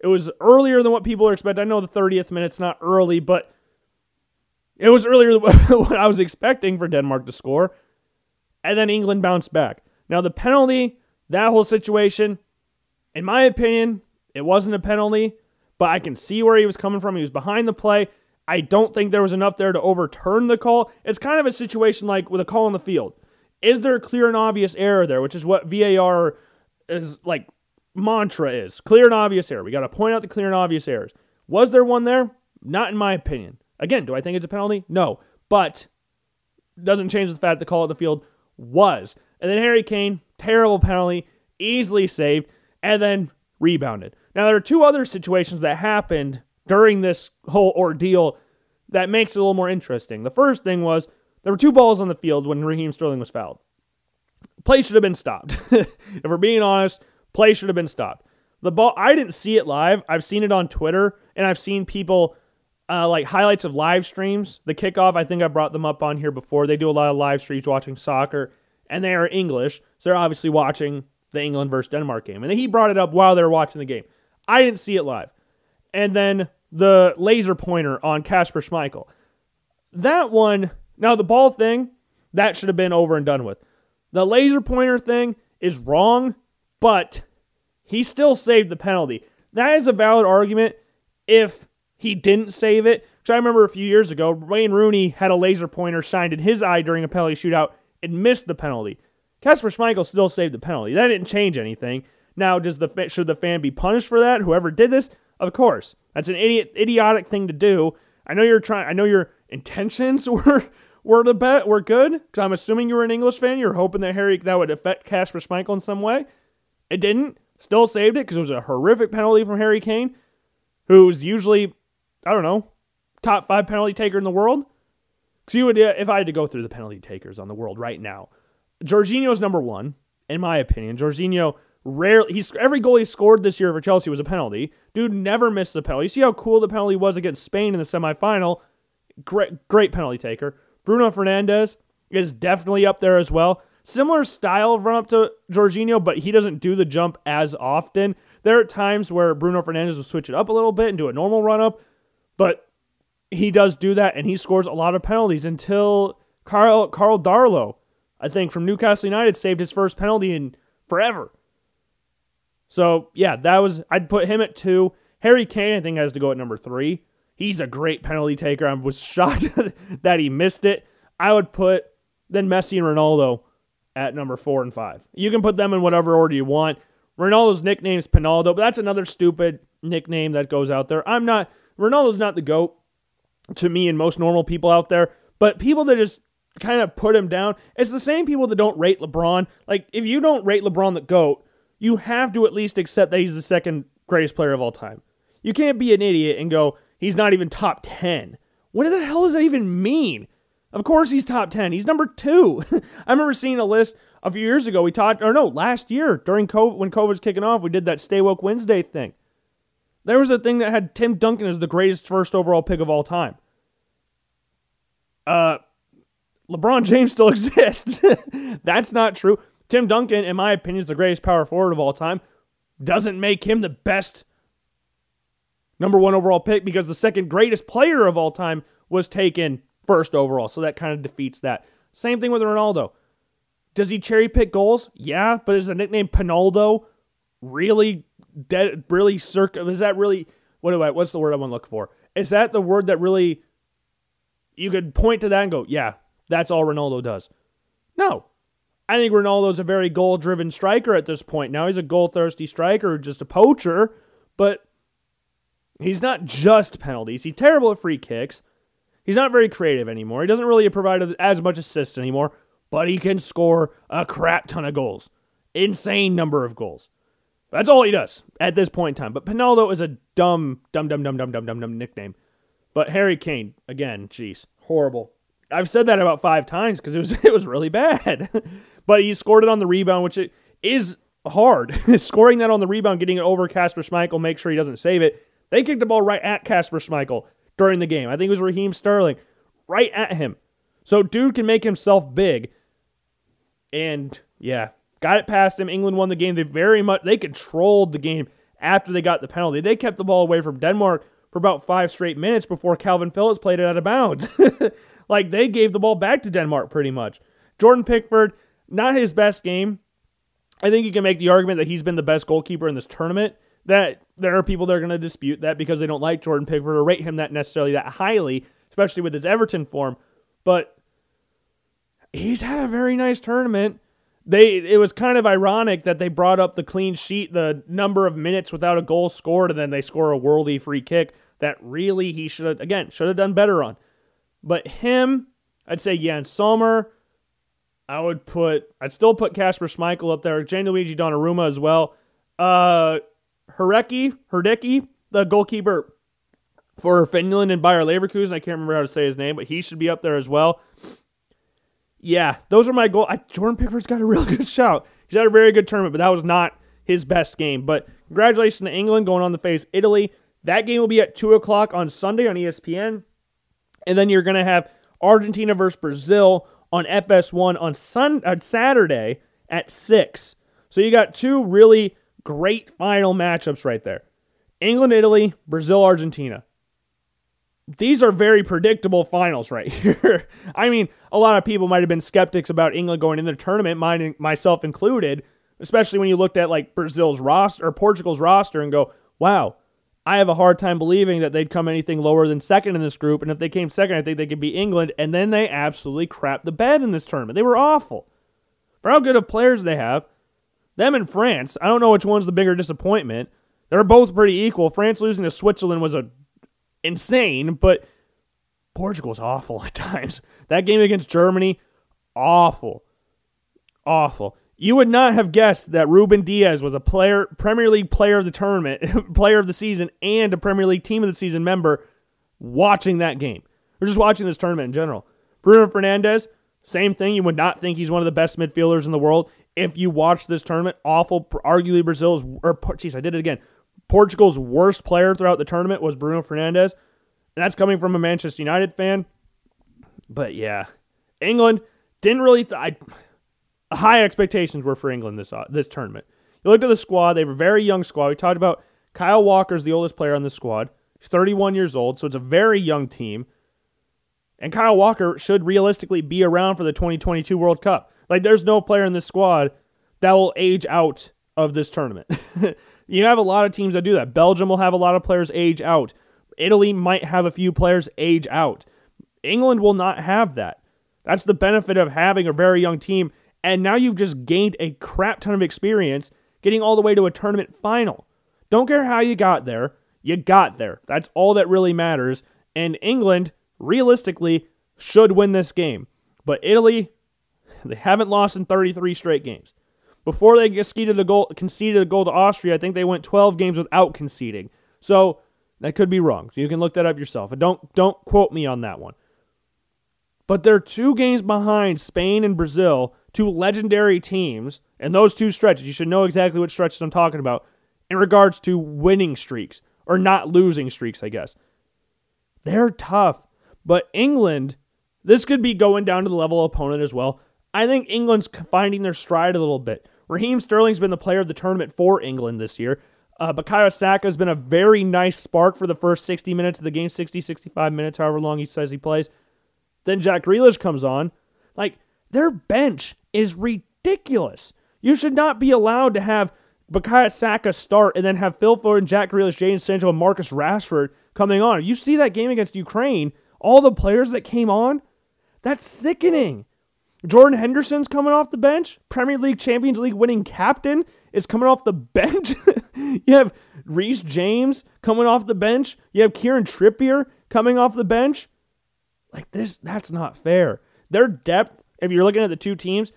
It was earlier than what people are expecting. I know the 30th minute's not early, but it was earlier than what I was expecting for Denmark to score. And then England bounced back. Now, the penalty, that whole situation, in my opinion, it wasn't a penalty, but I can see where he was coming from. He was behind the play. I don't think there was enough there to overturn the call. It's kind of a situation like with a call on the field. Is there a clear and obvious error there, which is what VAR is like mantra is. Clear and obvious error. We got to point out the clear and obvious errors. Was there one there? Not in my opinion. Again, do I think it's a penalty? No. But doesn't change the fact the call at the field was. And then Harry Kane, terrible penalty, easily saved, and then rebounded. Now there are two other situations that happened during this whole ordeal that makes it a little more interesting. The first thing was there were two balls on the field when Raheem Sterling was fouled. Play should have been stopped. if we're being honest, play should have been stopped. The ball, I didn't see it live. I've seen it on Twitter, and I've seen people uh, like highlights of live streams. The kickoff, I think I brought them up on here before. They do a lot of live streams watching soccer, and they are English, so they're obviously watching the England versus Denmark game. And he brought it up while they were watching the game. I didn't see it live. And then the laser pointer on Kasper Schmeichel. That one, now the ball thing, that should have been over and done with. The laser pointer thing is wrong, but he still saved the penalty. That is a valid argument if he didn't save it. Because I remember a few years ago, Wayne Rooney had a laser pointer shined in his eye during a penalty shootout and missed the penalty. Kasper Schmeichel still saved the penalty. That didn't change anything. Now, does the should the fan be punished for that? Whoever did this, of course, that's an idiot, idiotic thing to do. I know you're trying. I know your intentions were were the bet were good because I'm assuming you were an English fan. You're hoping that Harry that would affect Kasper Schmeichel in some way. It didn't. Still saved it because it was a horrific penalty from Harry Kane, who's usually I don't know top five penalty taker in the world. Because you would, if I had to go through the penalty takers on the world right now, Jorginho's number one in my opinion. Jorginho rarely he's every goal he scored this year for Chelsea was a penalty. Dude never missed a penalty. You see how cool the penalty was against Spain in the semifinal. Great, great penalty taker. Bruno Fernandes is definitely up there as well. Similar style of run up to Jorginho, but he doesn't do the jump as often. There are times where Bruno Fernandes will switch it up a little bit and do a normal run up, but he does do that and he scores a lot of penalties until Karl Karl Darlow, I think from Newcastle United, saved his first penalty in forever. So yeah, that was I'd put him at two. Harry Kane, I think, has to go at number three. He's a great penalty taker. I was shocked that he missed it. I would put then Messi and Ronaldo at number four and five. You can put them in whatever order you want. Ronaldo's nickname is Pinaldo, but that's another stupid nickname that goes out there. I'm not Ronaldo's not the GOAT to me and most normal people out there, but people that just kind of put him down, it's the same people that don't rate LeBron. Like if you don't rate LeBron the GOAT, you have to at least accept that he's the second greatest player of all time. You can't be an idiot and go, he's not even top 10. What the hell does that even mean? Of course he's top 10. He's number two. I remember seeing a list a few years ago. We talked, or no, last year during COVID, when COVID was kicking off, we did that Stay Woke Wednesday thing. There was a thing that had Tim Duncan as the greatest first overall pick of all time. Uh, LeBron James still exists. That's not true. Tim Duncan, in my opinion, is the greatest power forward of all time. Doesn't make him the best number one overall pick because the second greatest player of all time was taken first overall. So that kind of defeats that. Same thing with Ronaldo. Does he cherry pick goals? Yeah, but is the nickname Pinaldo really dead? Really circa? Is that really what do I? What's the word I want to look for? is that the word that really you could point to that and go, yeah, that's all Ronaldo does? No. I think Ronaldo's a very goal driven striker at this point. Now he's a goal thirsty striker, just a poacher, but he's not just penalties. He's terrible at free kicks. He's not very creative anymore. He doesn't really provide as much assist anymore, but he can score a crap ton of goals. Insane number of goals. That's all he does at this point in time. But Pinaldo is a dumb, dumb, dumb, dumb, dumb, dumb, dumb, dumb nickname. But Harry Kane, again, jeez, horrible. I've said that about five times because it was it was really bad. but he scored it on the rebound, which it is hard. Scoring that on the rebound, getting it over Kasper Schmeichel, make sure he doesn't save it. They kicked the ball right at Kasper Schmeichel during the game. I think it was Raheem Sterling, right at him. So dude can make himself big. And yeah, got it past him. England won the game. They very much they controlled the game after they got the penalty. They kept the ball away from Denmark for about five straight minutes before Kalvin Phillips played it out of bounds. like they gave the ball back to Denmark pretty much. Jordan Pickford, not his best game. I think you can make the argument that he's been the best goalkeeper in this tournament. That there are people that are going to dispute that because they don't like Jordan Pickford or rate him that necessarily that highly, especially with his Everton form. But he's had a very nice tournament they it was kind of ironic that they brought up the clean sheet, the number of minutes without a goal scored, and then they score a worldy free kick that really he should have again should have done better on. But him, I'd say Yann Sommer. I would put I'd still put Kasper Schmeichel up there, Gianluigi Donnarumma as well. Uh Hereki, Herdecki, the goalkeeper for Finland and Bayer Leverkusen. I can't remember how to say his name, but he should be up there as well yeah, those are my goals. Jordan Pickford's got a really good shout. He's had a very good tournament, but that was not his best game. But congratulations to England going on the face Italy. That game will be at 2 o'clock on Sunday on ESPN. And then you're going to have Argentina versus Brazil on FS1 on Sun on Saturday at 6. So you got two really great final matchups right there. England, Italy, Brazil, Argentina these are very predictable finals right here. I mean, a lot of people might have been skeptics about England going in the tournament, mine, myself included, especially when you looked at like Brazil's roster or Portugal's roster and go, wow, I have a hard time believing that they'd come anything lower than second in this group. And if they came second, I think they could beat England. And then they absolutely crapped the bed in this tournament. They were awful. For how good of players they have, them and France, I don't know which one's the bigger disappointment. They're both pretty equal. France losing to Switzerland was a insane, but Portugal's awful at times. That game against Germany, awful. Awful. You would not have guessed that Ruben Dias was a player, Premier League player of the tournament, player of the season, and a Premier League team of the season member watching that game. Or just watching this tournament in general. Bruno Fernandes, same thing. You would not think he's one of the best midfielders in the world if you watch this tournament. Awful. Arguably Brazil's, or, jeez, I did it again. Portugal's worst player throughout the tournament was Bruno Fernandes, And that's coming from a Manchester United fan. But yeah, England didn't really. Th- I, high expectations were for England this uh, this tournament. You looked at the squad; they have a very young squad. We talked about Kyle Walker's the oldest player on the squad. He's 31 years old, so it's a very young team. And Kyle Walker should realistically be around for the 2022 World Cup. Like, there's no player in this squad that will age out of this tournament. You have a lot of teams that do that. Belgium will have a lot of players age out. Italy might have a few players age out. England will not have that. That's the benefit of having a very young team. And now you've just gained a crap ton of experience getting all the way to a tournament final. Don't care how you got there, you got there. That's all that really matters. And England, realistically, should win this game. But Italy, they haven't lost in 33 straight games. Before they conceded a goal, conceded a goal to Austria, I think they went 12 games without conceding. So that could be wrong. So you can look that up yourself. And don't don't quote me on that one. But they're two games behind Spain and Brazil, two legendary teams, and those two stretches. You should know exactly what stretches I'm talking about in regards to winning streaks or not losing streaks, I guess. They're tough. But England, this could be going down to the level of opponent as well. I think England's finding their stride a little bit. Raheem Sterling's been the player of the tournament for England this year. Uh, Bukayo Saka has been a very nice spark for the first 60 minutes of the game, 60, 65 minutes, however long he says he plays. Then Jack Grealish comes on. Like, their bench is ridiculous. You should not be allowed to have Bukayo Saka start and then have Phil Foden, Jack Grealish, Jadon Sancho, and Marcus Rashford coming on. You see that game against Ukraine, all the players that came on, that's sickening. Jordan Henderson's coming off the bench. Premier League Champions League winning captain is coming off the bench. you have Reece James coming off the bench. You have Kieran Trippier coming off the bench. Like this, that's not fair. Their depth, if you're looking at the two teams,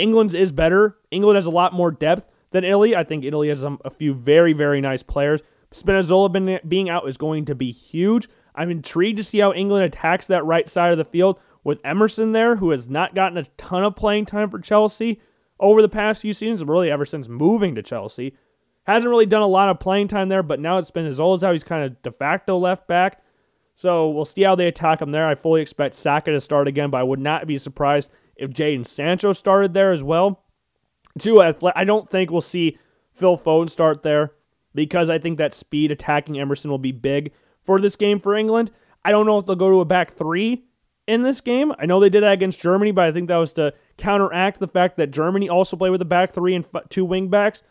England's is better. England has a lot more depth than Italy. I think Italy has um, a few very, very nice players. Spinazzola being out is going to be huge. I'm intrigued to see how England attacks that right side of the field with Emerson there, who has not gotten a ton of playing time for Chelsea over the past few seasons, really ever since moving to Chelsea. Hasn't really done a lot of playing time there, but now it's been as old as how He's kind of de facto left back. So we'll see how they attack him there. I fully expect Saka to start again, but I would not be surprised if Jadon Sancho started there as well. Two, I don't think we'll see Phil Foden start there because I think that speed attacking Emerson will be big for this game for England. I don't know if they'll go to a back three in this game. I know they did that against Germany, but I think that was to counteract the fact that Germany also played with a back three and two wing backs.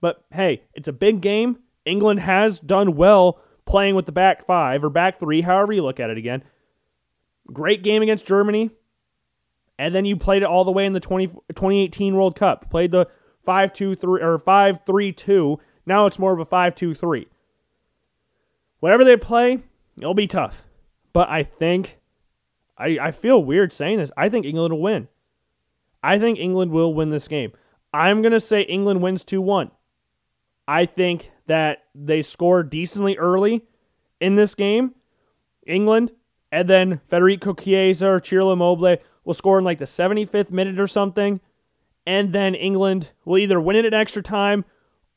But hey, it's a big game. England has done well playing with the back five or back three, however you look at it again. Great game against Germany. And then you played it all the way in the 20, 2018 World Cup. Played the 5 2 3 or 5 3 2. Now it's more of a 5 2 3. Whatever they play, it'll be tough. But I think I, I feel weird saying this. I think England will win. I think England will win this game. I'm going to say England wins 2 1. I think that they score decently early in this game, England, and then Federico Chiesa or Ciro Immobile will score in like the 75th minute or something, and then England will either win it at extra time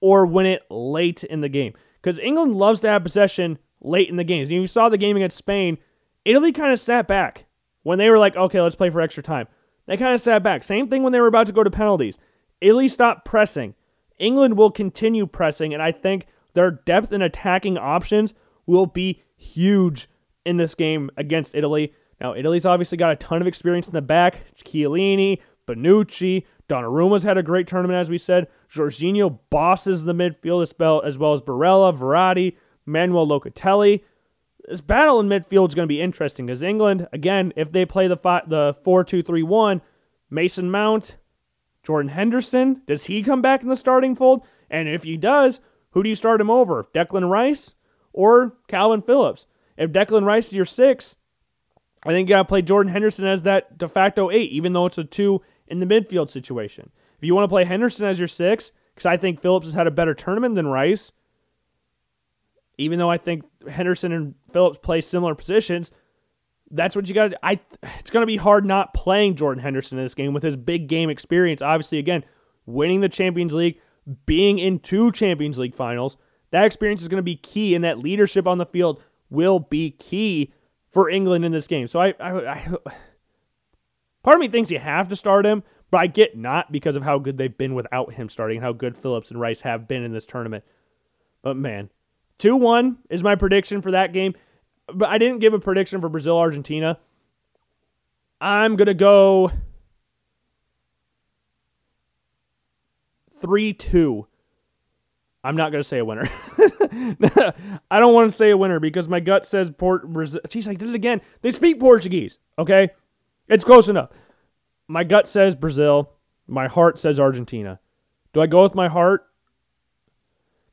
or win it late in the game. Because England loves to have possession late in the games. You saw the game against Spain, Italy kind of sat back when they were like, okay, let's play for extra time. They kind of sat back. Same thing when they were about to go to penalties. Italy stopped pressing. England will continue pressing, and I think their depth and attacking options will be huge in this game against Italy. Now, Italy's obviously got a ton of experience in the back. Chiellini, Bonucci, Donnarumma's had a great tournament, as we said. Jorginho bosses the midfield as well as, well as Barella, Verratti, Manuel Locatelli this battle in midfield is going to be interesting because England, again, if they play the five, the four two three one, Mason Mount, Jordan Henderson, does he come back in the starting fold? And if he does, who do you start him over? Declan Rice or Kalvin Phillips? If Declan Rice is your six, I think you got to play Jordan Henderson as that de facto eight, even though it's a two in the midfield situation. If you want to play Henderson as your six, because I think Phillips has had a better tournament than Rice, even though I think Henderson and Phillips play similar positions, that's what you got. To I it's going to be hard not playing Jordan Henderson in this game with his big game experience. Obviously, again, winning the Champions League, being in two Champions League finals, that experience is going to be key, and that leadership on the field will be key for England in this game. So I, I, I part of me thinks you have to start him, but I get not because of how good they've been without him starting, and how good Phillips and Rice have been in this tournament. But man, 2 1 is my prediction for that game. But I didn't give a prediction for Brazil Argentina. I'm going to go 3 2. I'm not going to say a winner. I don't want to say a winner because my gut says Port Brazil. Jeez, I did it again. They speak Portuguese, okay? It's close enough. My gut says Brazil. My heart says Argentina. Do I go with my heart?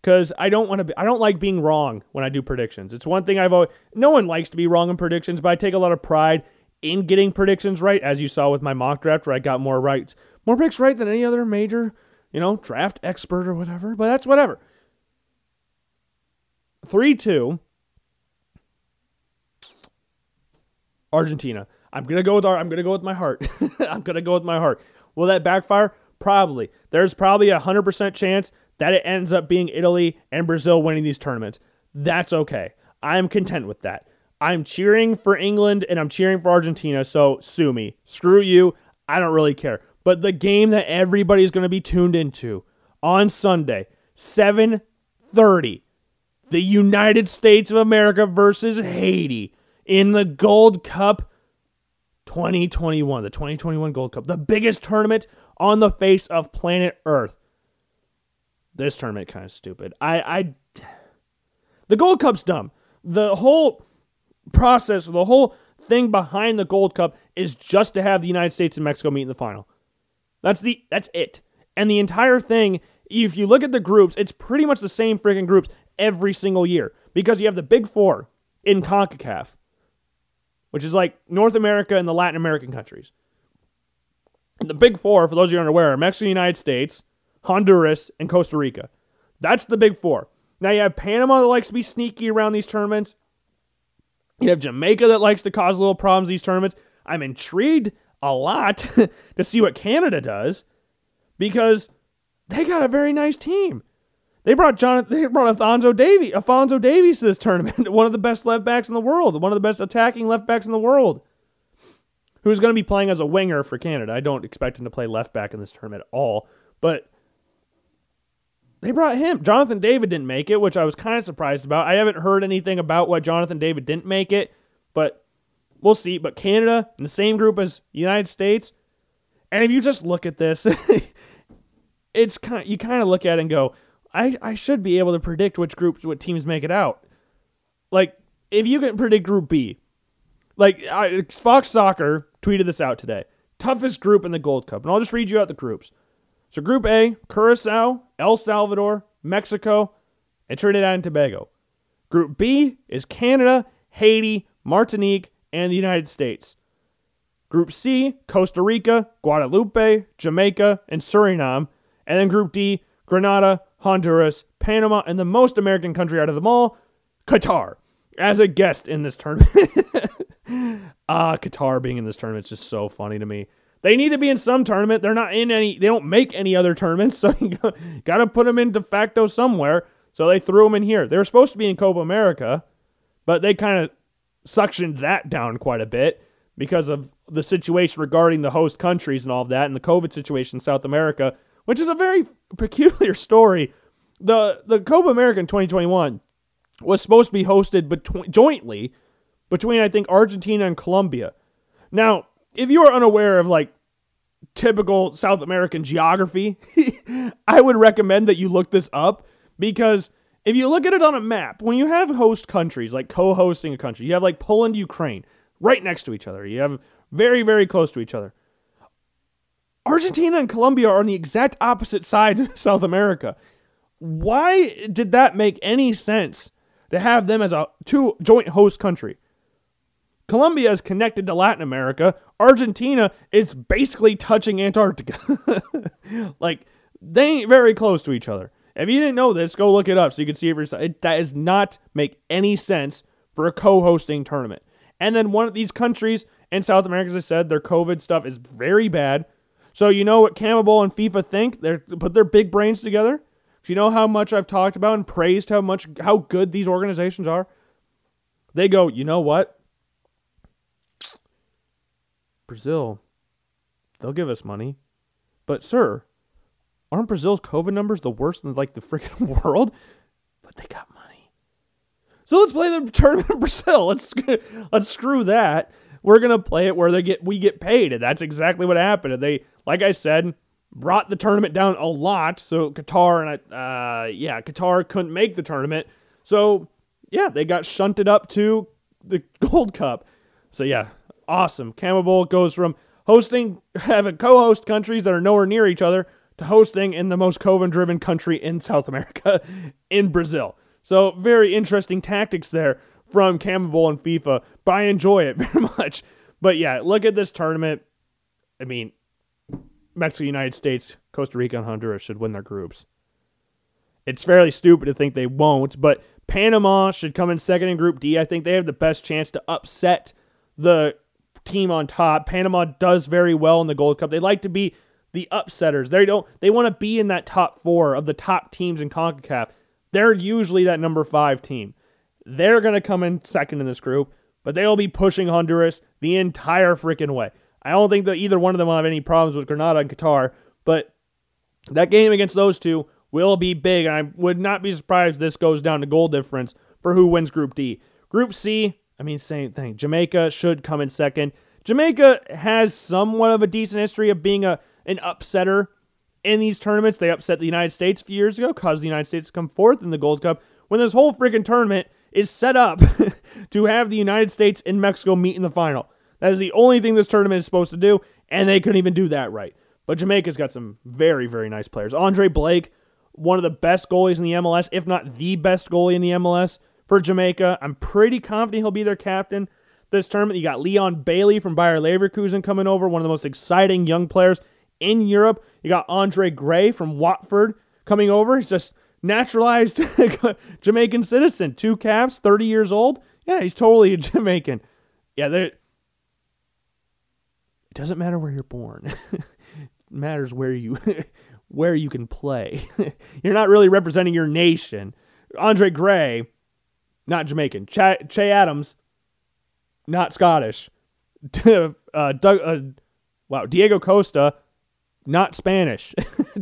because I don't want to. Be, I don't like being wrong when I do predictions. It's one thing I've always. No one likes to be wrong in predictions, but I take a lot of pride in getting predictions right, as you saw with my mock draft, where I got more right, more picks right than any other major, you know, draft expert or whatever. But that's whatever. Three two. Argentina. I'm gonna go with our. I'm gonna go with my heart. I'm gonna go with my heart. Will that backfire? Probably. There's probably a hundred percent chance that it ends up being Italy and Brazil winning these tournaments. That's okay. I'm content with that. I'm cheering for England and I'm cheering for Argentina, so sue me. Screw you. I don't really care. But the game that everybody's to be tuned into on Sunday, 7:30, the United States of America versus Haiti in the Gold Cup 2021, the 2021 Gold Cup, the biggest tournament on the face of planet Earth this tournament kind of stupid. I, I, the Gold Cup's dumb. the whole process, the whole thing behind the Gold Cup is just to have the United States and Mexico meet in the final. That's the that's it. And the entire thing, if you look at the groups, it's pretty much the same freaking groups every single year because you have the big four in CONCACAF, which is like North America and the Latin American countries. And the big four, for those of you unaware, are Mexico, United States, Honduras, and Costa Rica. That's the big four. Now you have Panama that likes to be sneaky around these tournaments. You have Jamaica that likes to cause little problems these tournaments. I'm intrigued a lot to see what Canada does because they got a very nice team. They brought Jonathan, they brought Alfonso Davies, Alfonso Davies to this tournament, one of the best left backs in the world, one of the best attacking left backs in the world, who's going to be playing as a winger for Canada. I don't expect him to play left back in this tournament at all, but they brought him. Jonathan David didn't make it, which I was kind of surprised about. I haven't heard anything about why Jonathan David didn't make it, but we'll see. But Canada in the same group as the United States, and if you just look at this, it's kind. You kind of look at it and go, I I should be able to predict which groups, what teams make it out. Like if you can predict Group B, like I, Fox Soccer tweeted this out today. Toughest group in the Gold Cup, and I'll just read you out the groups. So Group A, Curacao, El Salvador, Mexico, and Trinidad and Tobago. Group B is Canada, Haiti, Martinique, and the United States. Group C, Costa Rica, Guadeloupe, Jamaica, and Suriname. And then Group D, Grenada, Honduras, Panama, and the most American country out of them all, Qatar, as a guest in this tournament. Ah, uh, Qatar being in this tournament is just so funny to me. They need to be in some tournament. They're not in any. They don't make any other tournaments, so you got to put them in de facto somewhere. So they threw them in here. They were supposed to be in Copa America, but they kind of suctioned that down quite a bit because of the situation regarding the host countries and all of that, and the COVID situation in South America, which is a very peculiar story. the The Copa America in 2021 was supposed to be hosted between, jointly between I think Argentina and Colombia. Now if you are unaware of like typical South American geography, I would recommend that you look this up because if you look at it on a map, when you have host countries like co hosting a country, you have like Poland, Ukraine right next to each other. You have very, very close to each other. Argentina and Colombia are on the exact opposite sides of South America. Why did that make any sense to have them as a two joint host country? Colombia is connected to Latin America. Argentina is basically touching Antarctica. like, they ain't very close to each other. If you didn't know this, go look it up so you can see for yourself. It, that does not make any sense for a co hosting tournament. And then one of these countries in South America, as I said, their COVID stuff is very bad. So you know what CONMEBOL and FIFA think? They put their big brains together. Do you know how much I've talked about and praised how much how good these organizations are? They go, you know what? Brazil, they'll give us money. But, sir, aren't Brazil's COVID numbers the worst in like the freaking world? But they got money. So let's play the tournament in Brazil. Let's let's screw that. We're gonna play it where they get we get paid, and that's exactly what happened. And they, like I said, brought the tournament down a lot. So Qatar and uh, yeah, Qatar couldn't make the tournament. So yeah, they got shunted up to the Gold Cup. So yeah, awesome. CONMEBOL goes from hosting, having co host countries that are nowhere near each other, to hosting in the most COVID driven country in South America, in Brazil. So, very interesting tactics there from CONMEBOL and FIFA, but I enjoy it very much. But yeah, look at this tournament. I mean, Mexico, United States, Costa Rica, and Honduras should win their groups. It's fairly stupid to think they won't, but Panama should come in second in Group D. I think they have the best chance to upset the team on top. Panama does very well in the Gold Cup. They like to be the upsetters. They don't they want to be in that top 4 of the top teams in CONCACAF. They're usually that number 5 team. They're going to come in second in this group, but they'll be pushing Honduras the entire freaking way. I don't think that either one of them will have any problems with Grenada and Qatar, but that game against those two will be big, and I would not be surprised if this goes down to goal difference for who wins Group D. Group C, I mean, same thing. Jamaica should come in second. Jamaica has somewhat of a decent history of being a an upsetter in these tournaments. They upset the United States a few years ago, caused the United States to come fourth in the Gold Cup. When this whole freaking tournament is set up to have the United States and Mexico meet in the final. That is the only thing this tournament is supposed to do, and they couldn't even do that right. But Jamaica's got some very, very nice players. Andre Blake, one of the best goalies in the MLS, if not the best goalie in the MLS for Jamaica. I'm pretty confident he'll be their captain this tournament. You got Leon Bailey from Bayer Leverkusen coming over, one of the most exciting young players in Europe. You got Andre Gray from Watford coming over. He's just naturalized Jamaican citizen, two caps, 30 years old. Yeah, he's totally a Jamaican. Yeah, it doesn't matter where you're born. it matters where you where you can play. you're not really representing your nation. Andre Gray, not Jamaican. Che, che Adams, not Scottish. uh, Doug, uh, wow, Diego Costa, not Spanish.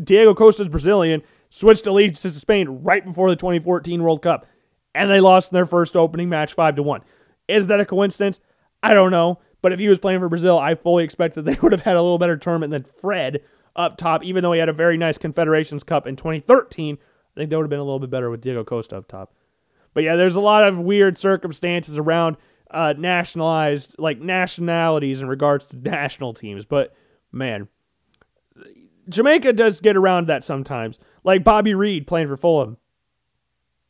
Diego Costa is Brazilian switched allegiances to Spain right before the 2014 World Cup, and they lost in their first opening match five to one. Is that a coincidence? I don't know. But if he was playing for Brazil, I fully expect that they would have had a little better tournament than Fred up top. Even though he had a very nice Confederations Cup in 2013, I think they would have been a little bit better with Diego Costa up top. But yeah, there's a lot of weird circumstances around uh, nationalized, like nationalities in regards to national teams. But man, Jamaica does get around that sometimes. Like Bobby Reid playing for Fulham.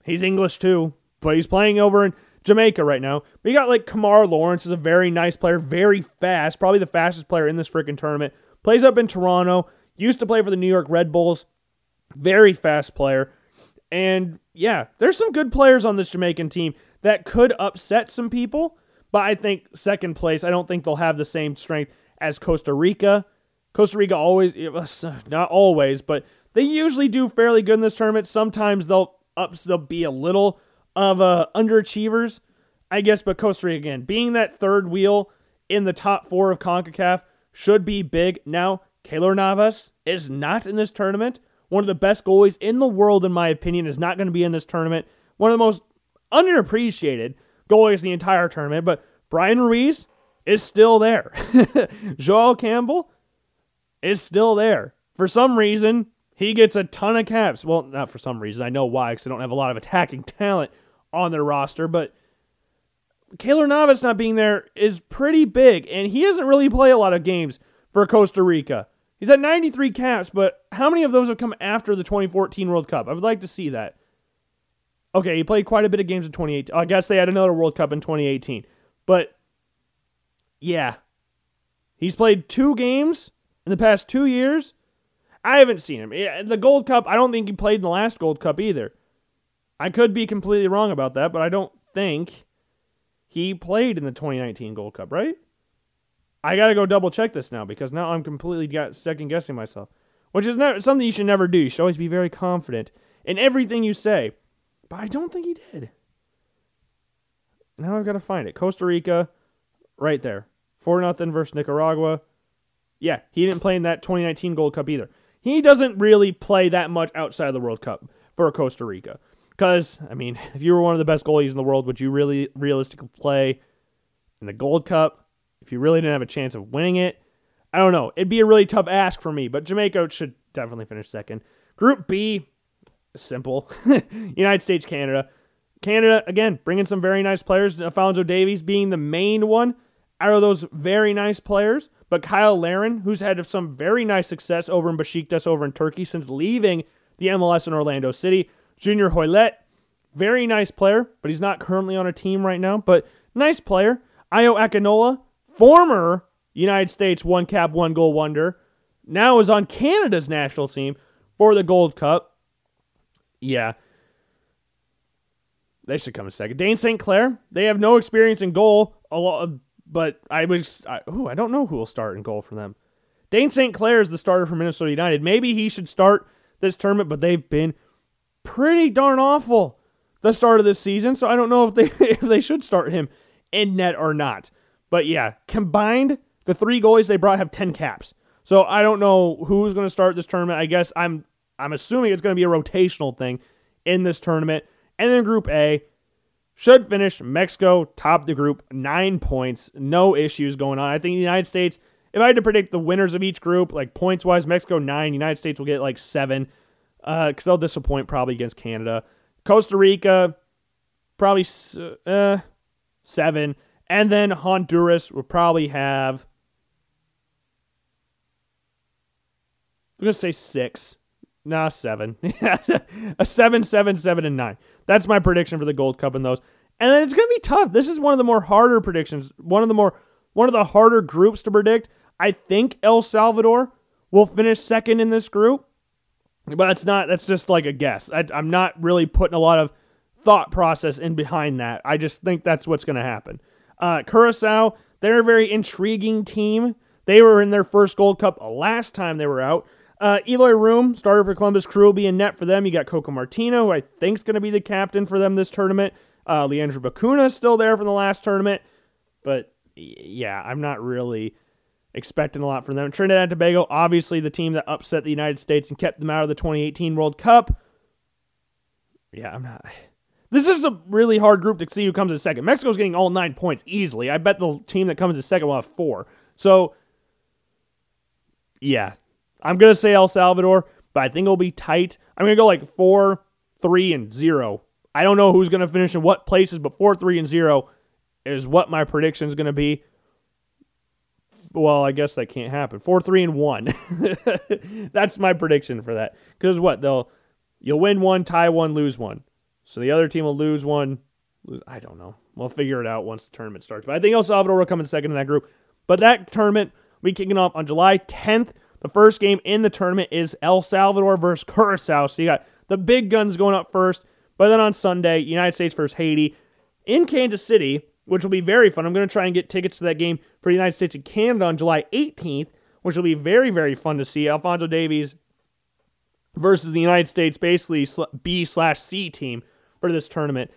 He's English too, but he's playing over in Jamaica right now. But you got like Kemar Lawrence is a very nice player, very fast, probably the fastest player in this freaking tournament. Plays up in Toronto, used to play for the New York Red Bulls. Very fast player. And yeah, there's some good players on this Jamaican team that could upset some people, but I think second place, I don't think they'll have the same strength as Costa Rica. Costa Rica always, not always, but they usually do fairly good in this tournament. Sometimes they'll ups, they'll be a little of uh, underachievers, I guess. But Costa Rica again, being that third wheel in the top four of Concacaf should be big. Now, Keylor Navas is not in this tournament. One of the best goalies in the world, in my opinion, is not going to be in this tournament. One of the most underappreciated goalies the entire tournament. But Bryan Ruiz is still there. Joel Campbell is still there. For some reason, he gets a ton of caps. Well, not for some reason. I know why, because they don't have a lot of attacking talent on their roster. But Keylor Navas not being there is pretty big, and he doesn't really play a lot of games for Costa Rica. He's at 93 caps, but how many of those have come after the 2014 World Cup? I would like to see that. Okay, he played quite a bit of games in 2018. I guess they had another World Cup in 2018. But yeah, he's played two games in the past two years. I haven't seen him. The Gold Cup, I don't think he played in the last Gold Cup either. I could be completely wrong about that, but I don't think he played in the 2019 Gold Cup, right? I got to go double check this now because now I'm completely got second guessing myself, which is something you should never do. You should always be very confident in everything you say. But I don't think he did. Now I've got to find it. Costa Rica, right there. 4 nothing versus Nicaragua. Yeah, he didn't play in that 2019 Gold Cup either. He doesn't really play that much outside of the World Cup for Costa Rica. Because, I mean, if you were one of the best goalies in the world, would you really realistically play in the Gold Cup if you really didn't have a chance of winning it? I don't know. It'd be a really tough ask for me, but Jamaica should definitely finish second. Group B, simple. United States, Canada. Canada, again, bringing some very nice players. Alfonso Davies being the main one out of those very nice players. But Cyle Larin, who's had some very nice success over in Besiktas over in Turkey since leaving the MLS in Orlando City. Junior Hoilett, very nice player, but he's not currently on a team right now. But nice player. Ayo Akinola, former United States one cap, one goal wonder, now is on Canada's national team for the Gold Cup. Yeah. They should come in second. Dayne St. Clair, they have no experience in goal, a lot, but I was, ooh, I don't know who will start in goal for them. Dayne St. Clair is the starter for Minnesota United. Maybe he should start this tournament, but they've been pretty darn awful the start of this season, so I don't know if they if they should start him in net or not. But yeah, combined, the three goalies they brought have 10 caps. So I don't know who's going to start this tournament. I guess I'm I'm assuming it's going to be a rotational thing in this tournament. And then Group A should finish Mexico top the group, nine points, no issues going on. I think the United States, if I had to predict the winners of each group, like points wise, Mexico nine, United States will get like seven, because uh, they'll disappoint probably against Canada. Costa Rica, probably uh, seven. And then Honduras will probably have, I'm going to say six. Nah, seven. a seven, seven, seven, and nine. That's my prediction for the Gold Cup in those. And then it's to be tough. This is one of the more harder predictions, one of the more one of the harder groups to predict. I think El Salvador will finish second in this group, but it's not. That's just like a guess. I, I'm not really putting a lot of thought process in behind that. I just think that's what's to happen. Uh, Curacao, they're a very intriguing team. They were in their first Gold Cup last time they were out. Uh, Eloy Room, starter for Columbus Crew, will be in net for them. You got Cuco Martina, who I think is going to be the captain for them this tournament. Uh, Leandro Bacuna is still there from the last tournament. But yeah, I'm not really expecting a lot from them. Trinidad and Tobago, obviously the team that upset the United States and kept them out of the 2018 World Cup. Yeah, I'm not. This is a really hard group to see who comes in second. Mexico's getting all nine points easily. I bet the team that comes in second will have four. So, yeah, I'm going to say El Salvador, but I think it'll be tight. I'm going to go like four, three, and zero. I don't know who's going to finish in what places, but four, three, and zero is what my prediction is going to be. Well, I guess that can't happen. Four, three, and one. That's my prediction for that. Because what they'll you'll win one, tie one, lose one. So the other team will lose one. Lose, I don't know. We'll figure it out once the tournament starts. But I think El Salvador will come in second in that group. But that tournament be kicking off on July 10th. The first game in the tournament is El Salvador versus Curacao. So you got the big guns going up first. But then on Sunday, United States versus Haiti in Kansas City, which will be very fun. I'm going to try and get tickets to that game for the United States and Canada on July 18th, which will be very, very fun to see. Alfonso Davies versus the United States, basically B slash C team for this tournament.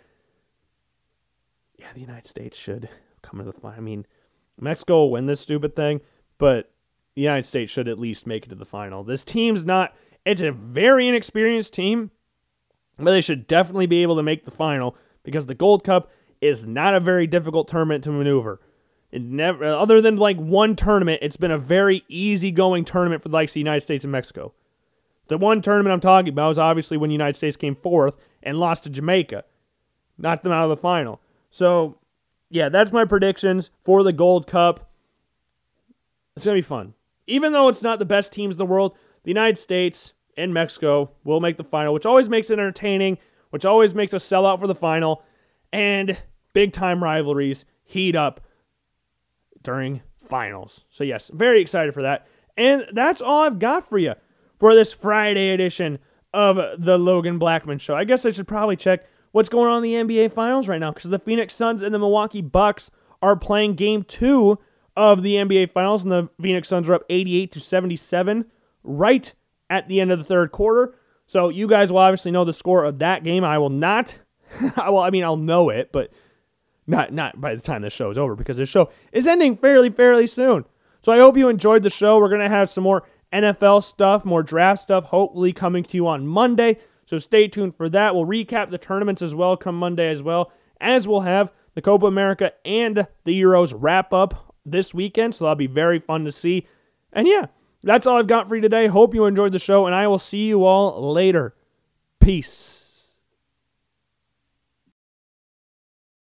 Yeah, the United States should come to the final. I mean, Mexico will win this stupid thing, but the United States should at least make it to the final. This team's not, it's a very inexperienced team, but they should definitely be able to make the final because the Gold Cup is not a very difficult tournament to maneuver. It never, other than like one tournament, it's been a very easygoing tournament for of the United States and Mexico. The one tournament I'm talking about was obviously when the United States came fourth and lost to Jamaica, knocked them out of the final. So, yeah, that's my predictions for the Gold Cup. It's going to be fun. Even though it's not the best teams in the world, the United States and Mexico will make the final, which always makes it entertaining, which always makes a sellout for the final, and big time rivalries heat up during finals. So, yes, very excited for that. And that's all I've got for you for this Friday edition of the Logan Blackman Show. I guess I should probably check what's going on in the NBA Finals right now because the Phoenix Suns and the Milwaukee Bucks are playing game two of the NBA Finals, and the Phoenix Suns are up 88 to 77 right at the end of the third quarter. So you guys will obviously know the score of that game. I will not. well, I mean, I'll know it, but not not by the time this show is over because this show is ending fairly fairly soon. So I hope you enjoyed the show. We're gonna have some more NFL stuff, more draft stuff, hopefully coming to you on Monday. So stay tuned for that. We'll recap the tournaments as well come Monday as well, as we'll have the Copa America and the Euros wrap up this weekend. So that'll be very fun to see. And yeah, that's all I've got for you today. Hope you enjoyed the show, and I will see you all later. Peace.